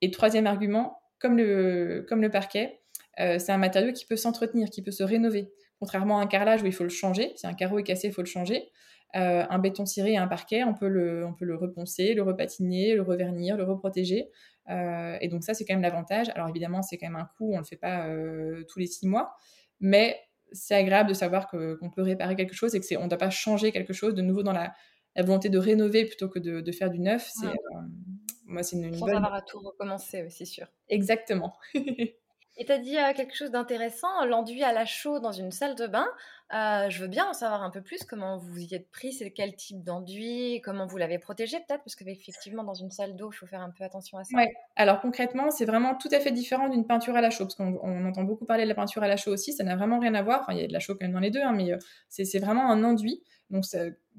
Et troisième argument, comme le, comme le parquet, euh, c'est un matériau qui peut s'entretenir, qui peut se rénover. contrairement à un carrelage où il faut le changer. Si un carreau est cassé, il faut le changer. Euh, un béton ciré et un parquet, on peut le, on peut le reponcer, le repatiner, le revernir, le reprotéger. Euh, et donc ça, c'est quand même l'avantage. Alors évidemment, c'est quand même un coût, on ne le fait pas euh, tous les six mois, mais c'est agréable de savoir qu'on peut réparer quelque chose et qu'on ne doit pas changer quelque chose de nouveau dans la, volonté de rénover plutôt que de, faire du neuf. C'est, moi, c'est une, Sans avoir à tout recommencer, c'est sûr. Exactement. Et tu as dit euh, quelque chose d'intéressant, l'enduit à la chaux dans une salle de bain. Euh, je veux bien en savoir un peu plus, comment vous y êtes pris, c'est quel type d'enduit, comment vous l'avez protégé peut-être, parce qu'effectivement dans une salle d'eau, il faut faire un peu attention à ça. Ouais. Alors concrètement, c'est vraiment tout à fait différent d'une peinture à la chaux, parce qu'on entend beaucoup parler de la peinture à la chaux aussi, ça n'a vraiment rien à voir, il y a de la chaux quand même dans les deux, hein, mais euh, c'est vraiment un enduit. Donc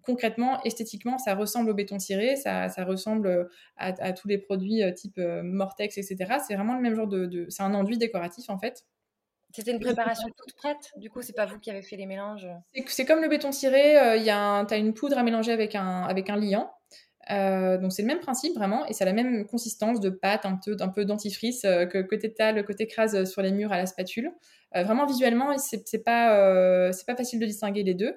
concrètement, esthétiquement, ça ressemble au béton ciré, ça, ressemble euh, à, tous les produits euh, type euh, Mortex, etc. C'est vraiment le même genre de, c'est un enduit décoratif en fait. C'était une préparation toute prête. Du coup, c'est pas vous qui avez fait les mélanges? C'est comme le béton ciré. Il y a, as une poudre à mélanger avec un avec un liant. donc c'est le même principe vraiment et c'est la même consistance de pâte, un peu, un peu dentifrice que côté le côté crase sur les murs à la spatule. vraiment visuellement, c'est pas c'est pas facile de distinguer les deux.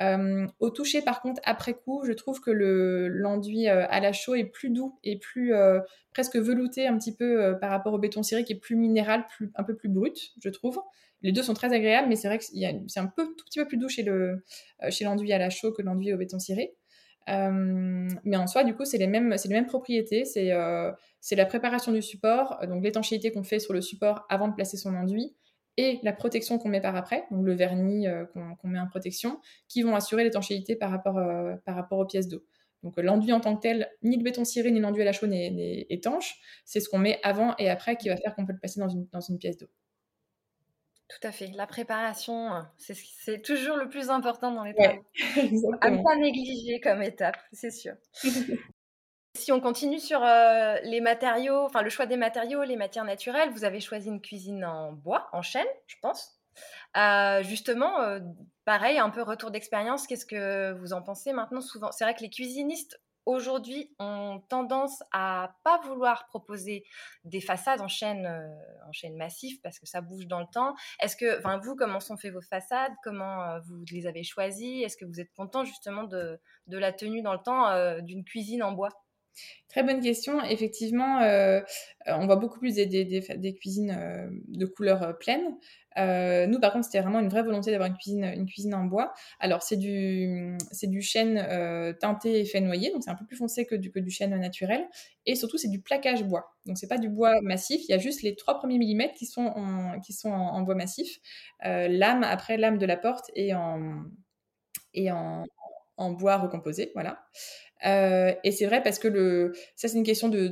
Euh, au toucher, par contre, après coup, je trouve que l'enduit euh, à la chaux est plus doux et plus euh, presque velouté un petit peu par rapport au béton ciré qui est plus minéral, un peu plus brut, je trouve. Les deux sont très agréables, mais c'est vrai que c'est un peu, tout petit peu plus doux chez l'enduit à la chaux que l'enduit au béton ciré. mais en soi, du coup, c'est les mêmes propriétés. C'est la préparation du support, donc l'étanchéité qu'on fait sur le support avant de placer son enduit, et la protection qu'on met par après, donc le vernis euh, qu'on met en protection, qui vont assurer l'étanchéité par, rapport, euh, par rapport aux pièces d'eau. Donc l'enduit en tant que tel, ni le béton ciré ni l'enduit à la chaux n'est étanche. C'est ce qu'on met avant et après qui va faire qu'on peut le passer dans une, dans une pièce d'eau. Tout à fait. La préparation, c'est toujours le plus important dans les travaux. à ne pas négliger comme étape, c'est sûr. Si on continue sur euh, les matériaux, enfin le choix des matériaux, les matières naturelles, vous avez choisi une cuisine en bois, en chêne, je pense. Euh, justement, euh, pareil, un peu retour d'expérience, qu'est-ce que vous en pensez maintenant? Souvent, c'est vrai que les cuisinistes aujourd'hui ont tendance à pas vouloir proposer des façades en chêne, en chêne massif parce que ça bouge dans le temps. Est-ce que, enfin vous, comment sont faites vos façades? Comment vous les avez choisies? Est-ce que vous êtes content justement de la tenue dans le temps d'une cuisine en bois? Très bonne question. Effectivement, euh, on voit beaucoup plus des, cuisines euh, de couleur euh, pleine. nous, par contre, c'était vraiment une vraie volonté d'avoir une cuisine, en bois. Alors, c'est du, chêne teinté et fait noyer, donc c'est un peu plus foncé que du, chêne naturel. Et surtout, c'est du plaquage bois. Donc, c'est pas du bois massif. Il y a juste les trois premiers millimètres qui sont en, qui sont en, bois massif. lame, après, lame de la porte et en, et en, en bois recomposé, voilà. Euh, et c'est vrai parce que le, ça c'est une question de,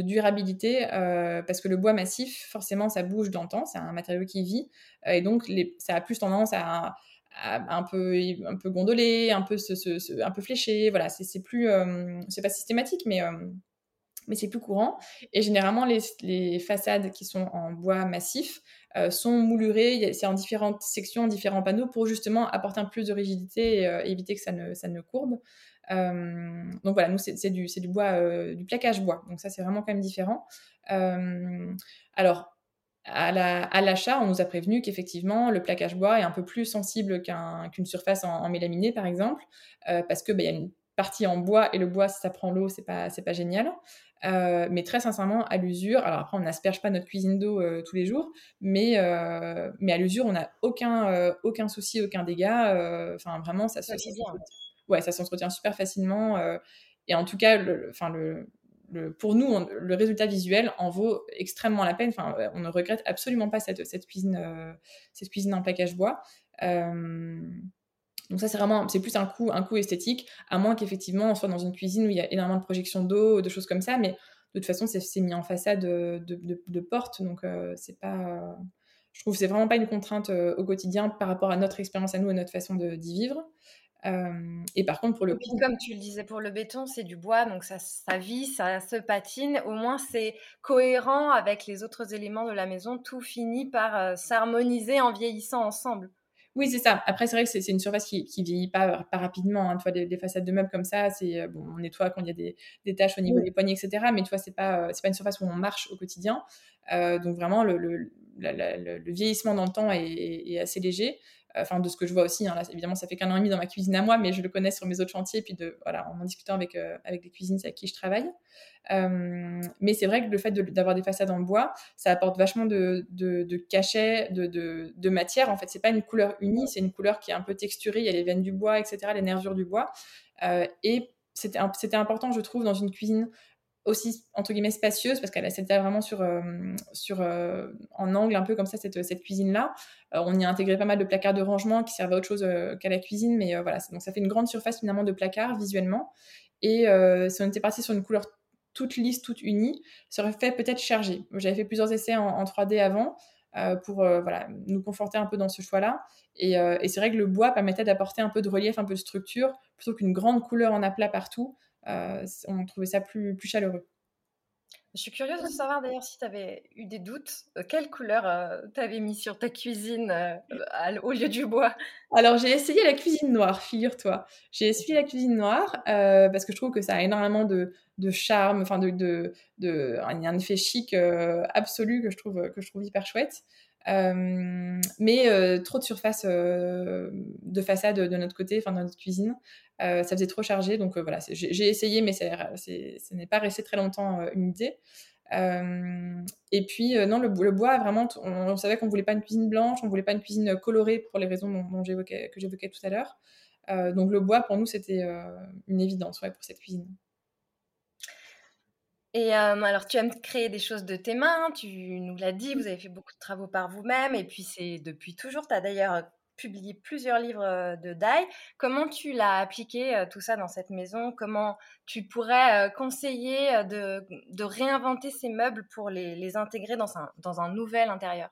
durabilité, euh, parce que le bois massif, forcément, ça bouge dans le temps, c'est un matériau qui vit, euh, et donc ça a plus tendance à, un peu un peu gondoler, un peu se, un peu fléché, voilà, c'est plus, c'est pas systématique, mais mais c'est plus courant. Et généralement, les, les, façades qui sont en bois massif sont moulurées, c'est en différentes sections, en différents panneaux, pour justement apporter un plus de rigidité et éviter que ça ne, ça ne courbe. Euh, donc voilà, nous, c'est du, du, bois, euh, du plaquage bois. Donc ça, c'est vraiment quand même différent. Euh, alors, à l'achat, on nous a prévenu qu'effectivement, le plaquage bois est un peu plus sensible qu'une surface en, mélaminé, par exemple, parce qu'il bah, y a une partie en bois et le bois, si ça prend l'eau, c'est pas, pas génial. Mais très sincèrement, à l'usure, alors après, on n'asperge pas notre cuisine d'eau tous les jours, mais, mais à l'usure, on n'a aucun, aucun souci, aucun dégât. Enfin, vraiment, ça se. Ça, ouais, ça s'entretient super facilement. Euh, et en tout cas, le, le, le, pour nous, le résultat visuel en vaut extrêmement la peine. Enfin, on ne regrette absolument pas cette, cette cuisine, euh, cette cuisine en plaquage bois. Euh, donc ça, c'est vraiment, c'est plus un coup, un coup esthétique, à moins qu'effectivement on soit dans une cuisine où il y a énormément de projections d'eau, de choses comme ça. Mais de toute façon, c'est mis en façade de, de, de porte, donc c'est pas, je trouve, c'est vraiment pas une contrainte au quotidien par rapport à notre expérience à nous et notre façon d'y vivre. Euh, et par contre, pour le coup... Comme tu le disais pour le béton, c'est du bois, donc ça, ça vit, ça se patine. Au moins, c'est cohérent avec les autres éléments de la maison. Tout finit par euh, s'harmoniser en vieillissant ensemble. Oui, c'est ça. Après, c'est vrai que c'est une surface qui, qui vieillit pas, pas rapidement. Hein. Tu vois, des, façades de meubles comme ça, c'est euh, bon, on nettoie quand il y a des, des taches au niveau des poignées, etc. Mais tu vois, c'est pas, c'est pas une surface où on marche au quotidien. donc vraiment, le, le, le, vieillissement dans le temps est, est assez léger. Enfin de ce que je vois aussi. Hein, évidemment, ça fait qu'un an et demi dans ma cuisine à moi, mais je le connais sur mes autres chantiers, puis de voilà, en en discutant avec avec les cuisinistes avec qui je travaille. mais c'est vrai que le fait d'avoir des façades en bois, ça apporte vachement de, de, de cachet, de, de, matière. En fait, c'est pas une couleur unie, c'est une couleur qui est un peu texturée. Il y a les veines du bois, etc., les nervures du bois. et c'était important, je trouve, dans une cuisine aussi entre guillemets spacieuse parce qu'elle c'était vraiment sur euh, sur euh, en angle un peu comme ça cette, cette cuisine là euh, on y a intégré pas mal de placards de rangement qui servaient à autre chose qu'à la cuisine mais voilà donc ça fait une grande surface finalement de placards visuellement. Et si on était parti sur une couleur toute lisse toute unie ça aurait fait peut-être chargé j'avais fait plusieurs essais en, 3D avant pour voilà nous conforter un peu dans ce choix là et, et c'est vrai que le bois permettait d'apporter un peu de relief un peu de structure plutôt qu'une grande couleur en aplat partout on trouvait ça plus, plus chaleureux. Je suis curieuse de savoir d'ailleurs si tu avais eu des doutes. Euh, quelle couleur euh, tu avais mis sur ta cuisine au lieu du bois? Alors j'ai essayé la cuisine noire, figure-toi. J'ai essayé la cuisine noire parce que je trouve que ça a énormément de, de charme, enfin de, de, de, un effet chic absolu que je trouve que je trouve hyper chouette. mais trop de surface de façade de notre côté, enfin dans notre cuisine. Euh, ça faisait trop chargé, donc euh, voilà, j'ai essayé, mais ça, n'est pas resté très longtemps euh, une idée. et puis, non, le, bois, vraiment, on, savait qu'on voulait pas une cuisine blanche, on voulait pas une cuisine colorée pour les raisons dont, que j'évoquais tout à l'heure. donc, le bois, pour nous, c'était une évidence ouais, pour cette cuisine. Et alors, tu aimes créer des choses de tes mains, tu nous l'as dit, vous avez fait beaucoup de travaux par vous-même, et puis c'est depuis toujours, tu as d'ailleurs publié plusieurs livres de Dai. Comment tu l'as appliqué tout ça dans cette maison? Comment tu pourrais conseiller de, de, réinventer ces meubles pour les, les intégrer dans un, dans un nouvel intérieur?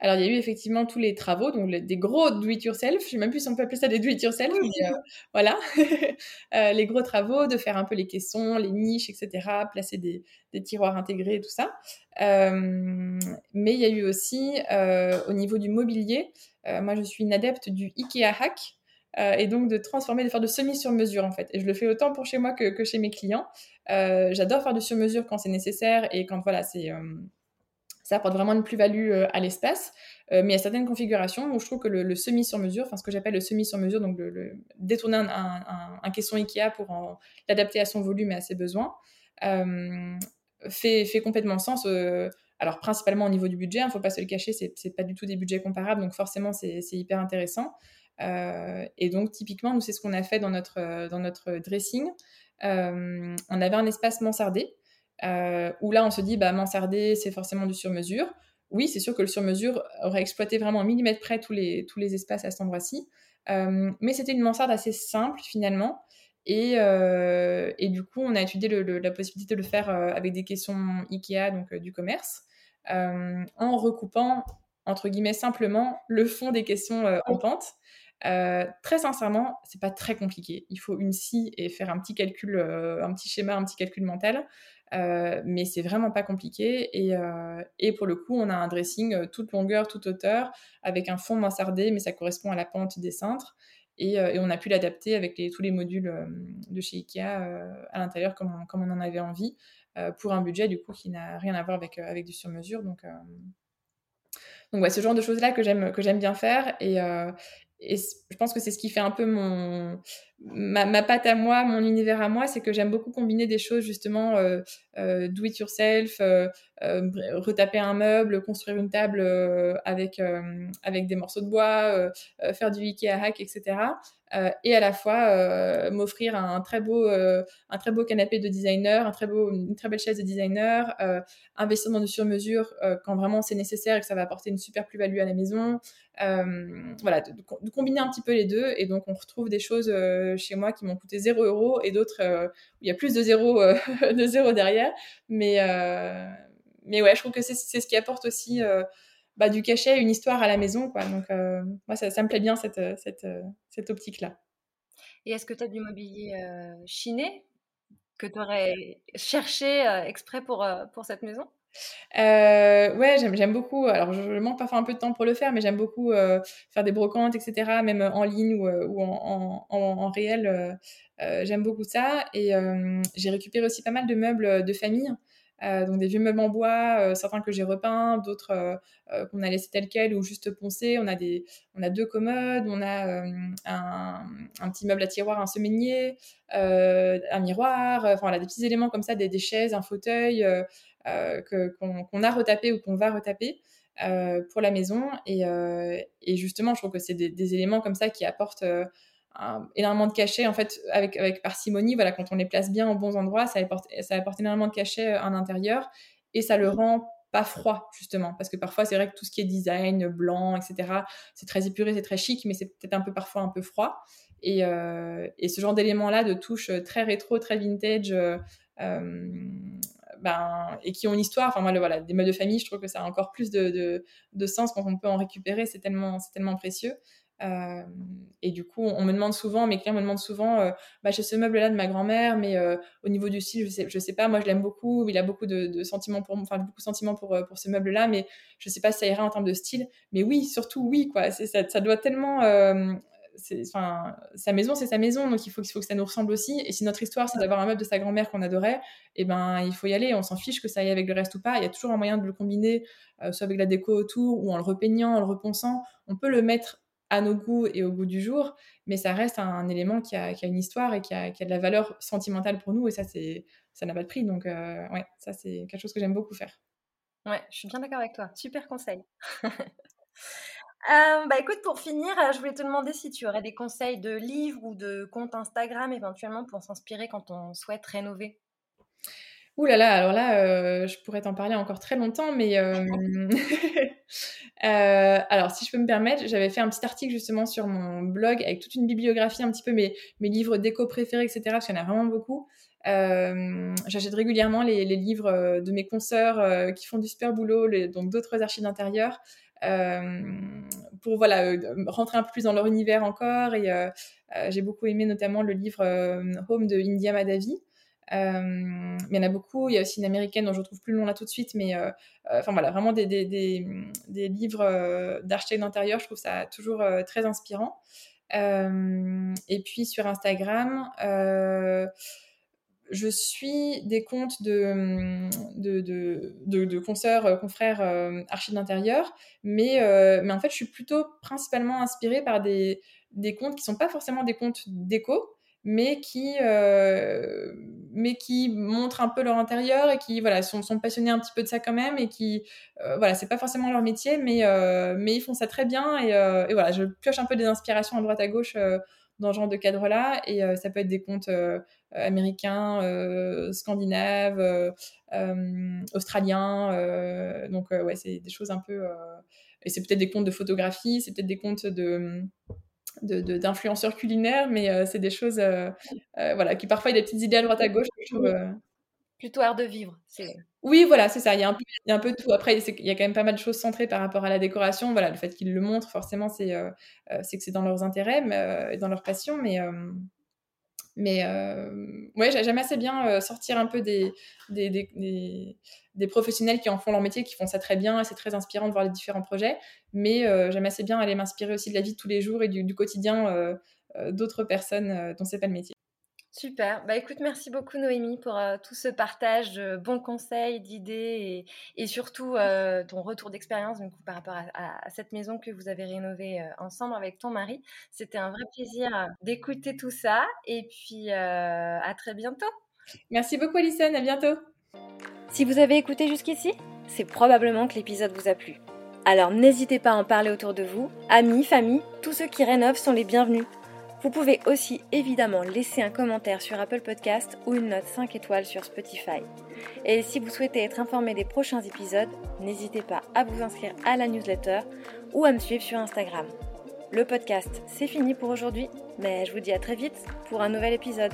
Alors, il y a eu effectivement tous les travaux, donc des gros do-it-yourself. Je ne sais même plus si on peut appeler ça des do-it-yourself, mais voilà. les gros travaux, de faire un peu les caissons, les niches, etc., placer des, des tiroirs intégrés, tout ça. mais il y a eu aussi, au niveau du mobilier, euh, moi, je suis une adepte du IKEA hack. Euh, et donc de transformer, de faire de semi sur mesure en fait. Et je le fais autant pour chez moi que, chez mes clients. Euh, j'adore faire de sur mesure quand c'est nécessaire et quand voilà, c'est ça apporte vraiment une plus-value à l'espace. mais il y a certaines configurations où je trouve que le, semi sur mesure, enfin ce que j'appelle le semi sur mesure, donc le, détourner un, caisson Ikea pour l'adapter à son volume et à ses besoins, fait, fait, complètement sens. Alors, principalement au niveau du budget, il hein, ne faut pas se le cacher, ce n'est pas du tout des budgets comparables, donc forcément, c'est hyper intéressant. Euh, et donc, typiquement, nous, c'est ce qu'on a fait dans notre, euh, dressing. Euh, on avait un espace mansardé, où là, on se dit, bah, mansardé, c'est forcément du sur-mesure. Oui, c'est sûr que le sur-mesure aurait exploité vraiment un millimètre près tous les, tous les espaces à cet endroit-ci. mais c'était une mansarde assez simple, finalement. Et, et, du coup, on a étudié la possibilité de le faire avec des questions IKEA, donc du commerce. Euh, en recoupant, entre guillemets, simplement le fond des questions euh, en pente. Euh, très sincèrement, c'est pas très compliqué. Il faut une scie et faire un petit calcul, un petit schéma, un petit calcul mental. mais c'est vraiment pas compliqué. Et, et, pour le coup, on a un dressing toute longueur, toute hauteur, avec un fond mansardé, mais ça correspond à la pente des cintres. Et, on a pu l'adapter avec tous les modules de chez Ikea à l'intérieur comme on en avait envie. Euh, pour un budget du coup qui n'a rien à voir avec, euh, du sur-mesure. Donc, euh, donc ce genre de choses-là que j'aime, que j'aime bien faire. Et je pense que c'est ce qui fait un peu mon, ma, patte à moi, mon univers à moi, c'est que j'aime beaucoup combiner des choses justement euh, do it yourself, retaper un meuble, construire une table avec, avec des morceaux de bois, faire du Ikea hack, etc. Euh, et à la fois euh, m'offrir un très beau euh, un très beau canapé de designer, un très beau, une très belle chaise de designer, investir dans du sur-mesure quand vraiment c'est nécessaire et que ça va apporter une super plus-value à la maison. voilà, de, combiner un petit peu les deux et donc on retrouve des choses chez moi qui m'ont coûté 0 euros et d'autres où il y a plus de zéro, de zéro derrière. Mais, mais ouais, je trouve que c'est ce qui apporte aussi bah, du cachet, une histoire à la maison. Quoi. Donc, euh, moi, ça, me plaît bien, cette, euh, cette, euh, cette optique-là. Et est-ce que tu as du mobilier chiné que tu aurais cherché exprès pour, pour cette maison? Euh, ouais, j'aime beaucoup. Alors, je, manque parfois un peu de temps pour le faire, mais j'aime beaucoup faire des brocantes, etc., même en ligne ou, ou en, en, réel. j'aime beaucoup ça. Et j'ai récupéré aussi pas mal de meubles de famille. donc des vieux meubles en bois, certains que j'ai repeints, d'autres qu'on a laissés tels quels ou juste poncés. On a, des, on a deux commodes, on a un, un, petit meuble à tiroir, un semainier, un miroir, enfin voilà, des petits éléments comme ça, des, des chaises, un fauteuil qu'on a retapé ou qu'on va retaper. Euh, pour la maison. Et, euh, et, justement, je trouve que c'est des, éléments comme ça qui apportent euh, énormément de cachet. En fait, avec, avec parcimonie, voilà, quand on les place bien aux bons endroits, ça apporte, ça apporte énormément de cachet à l'intérieur et ça le rend pas froid justement parce que parfois c'est vrai que tout ce qui est design blanc etc c'est très épuré c'est très chic mais c'est peut-être un peu parfois un peu froid et, et ce genre d'éléments là de touche très rétro très vintage ben, et qui ont une histoire. Enfin, moi, voilà, des modes de famille, je trouve que ça a encore plus de, de, sens quand on peut en récupérer. C'est tellement, c'est tellement précieux. Euh, et du coup, on me demande souvent, mes clients me demandent souvent, euh, bah, j'ai ce meuble-là de ma grand-mère, mais euh, au niveau du style, je sais, je sais pas, moi je l'aime beaucoup, il a beaucoup de, sentiments pour, enfin beaucoup de sentiments pour, pour ce meuble-là, mais je sais pas si ça ira en termes de style. Mais oui, surtout oui, quoi. Ça doit tellement enfin, sa maison, c'est sa maison, donc il faut, que ça nous ressemble aussi. Et si notre histoire, c'est d'avoir un meuble de sa grand-mère qu'on adorait, eh ben, il faut y aller. On s'en fiche que ça aille avec le reste ou pas. Il y a toujours un moyen de le combiner, euh, soit avec la déco autour ou en le repeignant, en le reponçant. On peut le mettre à nos goûts et au goût du jour, mais ça reste un, élément qui a, une histoire et qui a, qui a, de la valeur sentimentale pour nous. Et ça, c'est, ça n'a pas de prix. Donc, euh, ouais, ça, c'est quelque chose que j'aime beaucoup faire. Ouais, je suis bien d'accord avec toi. Super conseil. Euh, bah écoute, pour finir, euh, je voulais te demander si tu aurais des conseils de livres ou de comptes Instagram éventuellement pour s'inspirer quand on souhaite rénover. Ouh là là, alors là, euh, je pourrais t'en parler encore très longtemps, mais alors si je peux me permettre, j'avais fait un petit article justement sur mon blog avec toute une bibliographie, un petit peu mes, mes livres déco préférés, etc. Parce qu'il y en a vraiment beaucoup. J'achète régulièrement les, les, livres de mes consoeurs qui font du super boulot, les, donc d'autres archives d'intérieur. Euh, pour voilà euh, rentrer un peu plus dans leur univers encore. Et euh, j'ai beaucoup aimé notamment le livre Home de India Madavi. mais il y en a beaucoup. Il y a aussi une américaine dont je ne trouve plus le là tout de suite, mais voilà, vraiment des, des, des, des livres d'architecte d'intérieur. Je trouve ça toujours très inspirant. et puis sur Instagram, je suis des comptes de, de, consoeurs, euh, confrères euh, archives d'intérieur, mais, euh, mais en fait, je suis plutôt principalement inspirée par des, des comptes qui sont pas forcément des comptes déco, mais qui, mais qui montrent un peu leur intérieur et qui sont, passionnés un petit peu de ça quand même et qui, voilà, c'est pas forcément leur métier, mais, ils font ça très bien et, et, voilà, je pioche un peu des inspirations à droite à gauche dans ce genre de cadre-là et ça peut être des comptes euh, américains, euh, scandinaves, euh, australiens. donc ouais, c'est des choses un peu... et c'est peut-être des comptes de photographie, c'est peut-être des comptes de d'influenceurs culinaires, mais c'est des choses voilà, qui parfois il y a des petites idées à droite à gauche. Plutôt art de vivre. Oui, voilà, c'est ça. Il y, a un peu, tout. Après, il y a quand même pas mal de choses centrées par rapport à la décoration. Voilà, le fait qu'ils le montrent, forcément, c'est c'est que c'est dans leurs intérêts, mais, dans leur passion. Mais, euh, ouais, j'aime assez bien euh, sortir un peu des professionnels qui en font leur métier, qui font ça très bien, c'est très inspirant de voir les différents projets. Mais euh, j'aime assez bien aller m'inspirer aussi de la vie de tous les jours et du, du quotidien d'autres personnes dont c'est pas le métier. Super. Bah écoute, merci beaucoup Noémie pour euh, tout ce partage de bons conseils, d'idées et, surtout euh, ton retour d'expérience par rapport à, cette maison que vous avez rénovée euh, ensemble avec ton mari. C'était un vrai plaisir d'écouter tout ça et puis à très bientôt. Merci beaucoup Alison, à bientôt. Si vous avez écouté jusqu'ici, c'est probablement que l'épisode vous a plu. Alors n'hésitez pas à en parler autour de vous, amis, famille, tous ceux qui rénovent sont les bienvenus. Vous pouvez aussi évidemment laisser un commentaire sur Apple Podcast ou une note 5 étoiles sur Spotify. Et si vous souhaitez être informé des prochains épisodes, n'hésitez pas à vous inscrire à la newsletter ou à me suivre sur Instagram. Le podcast, c'est fini pour aujourd'hui, mais je vous dis à très vite pour un nouvel épisode.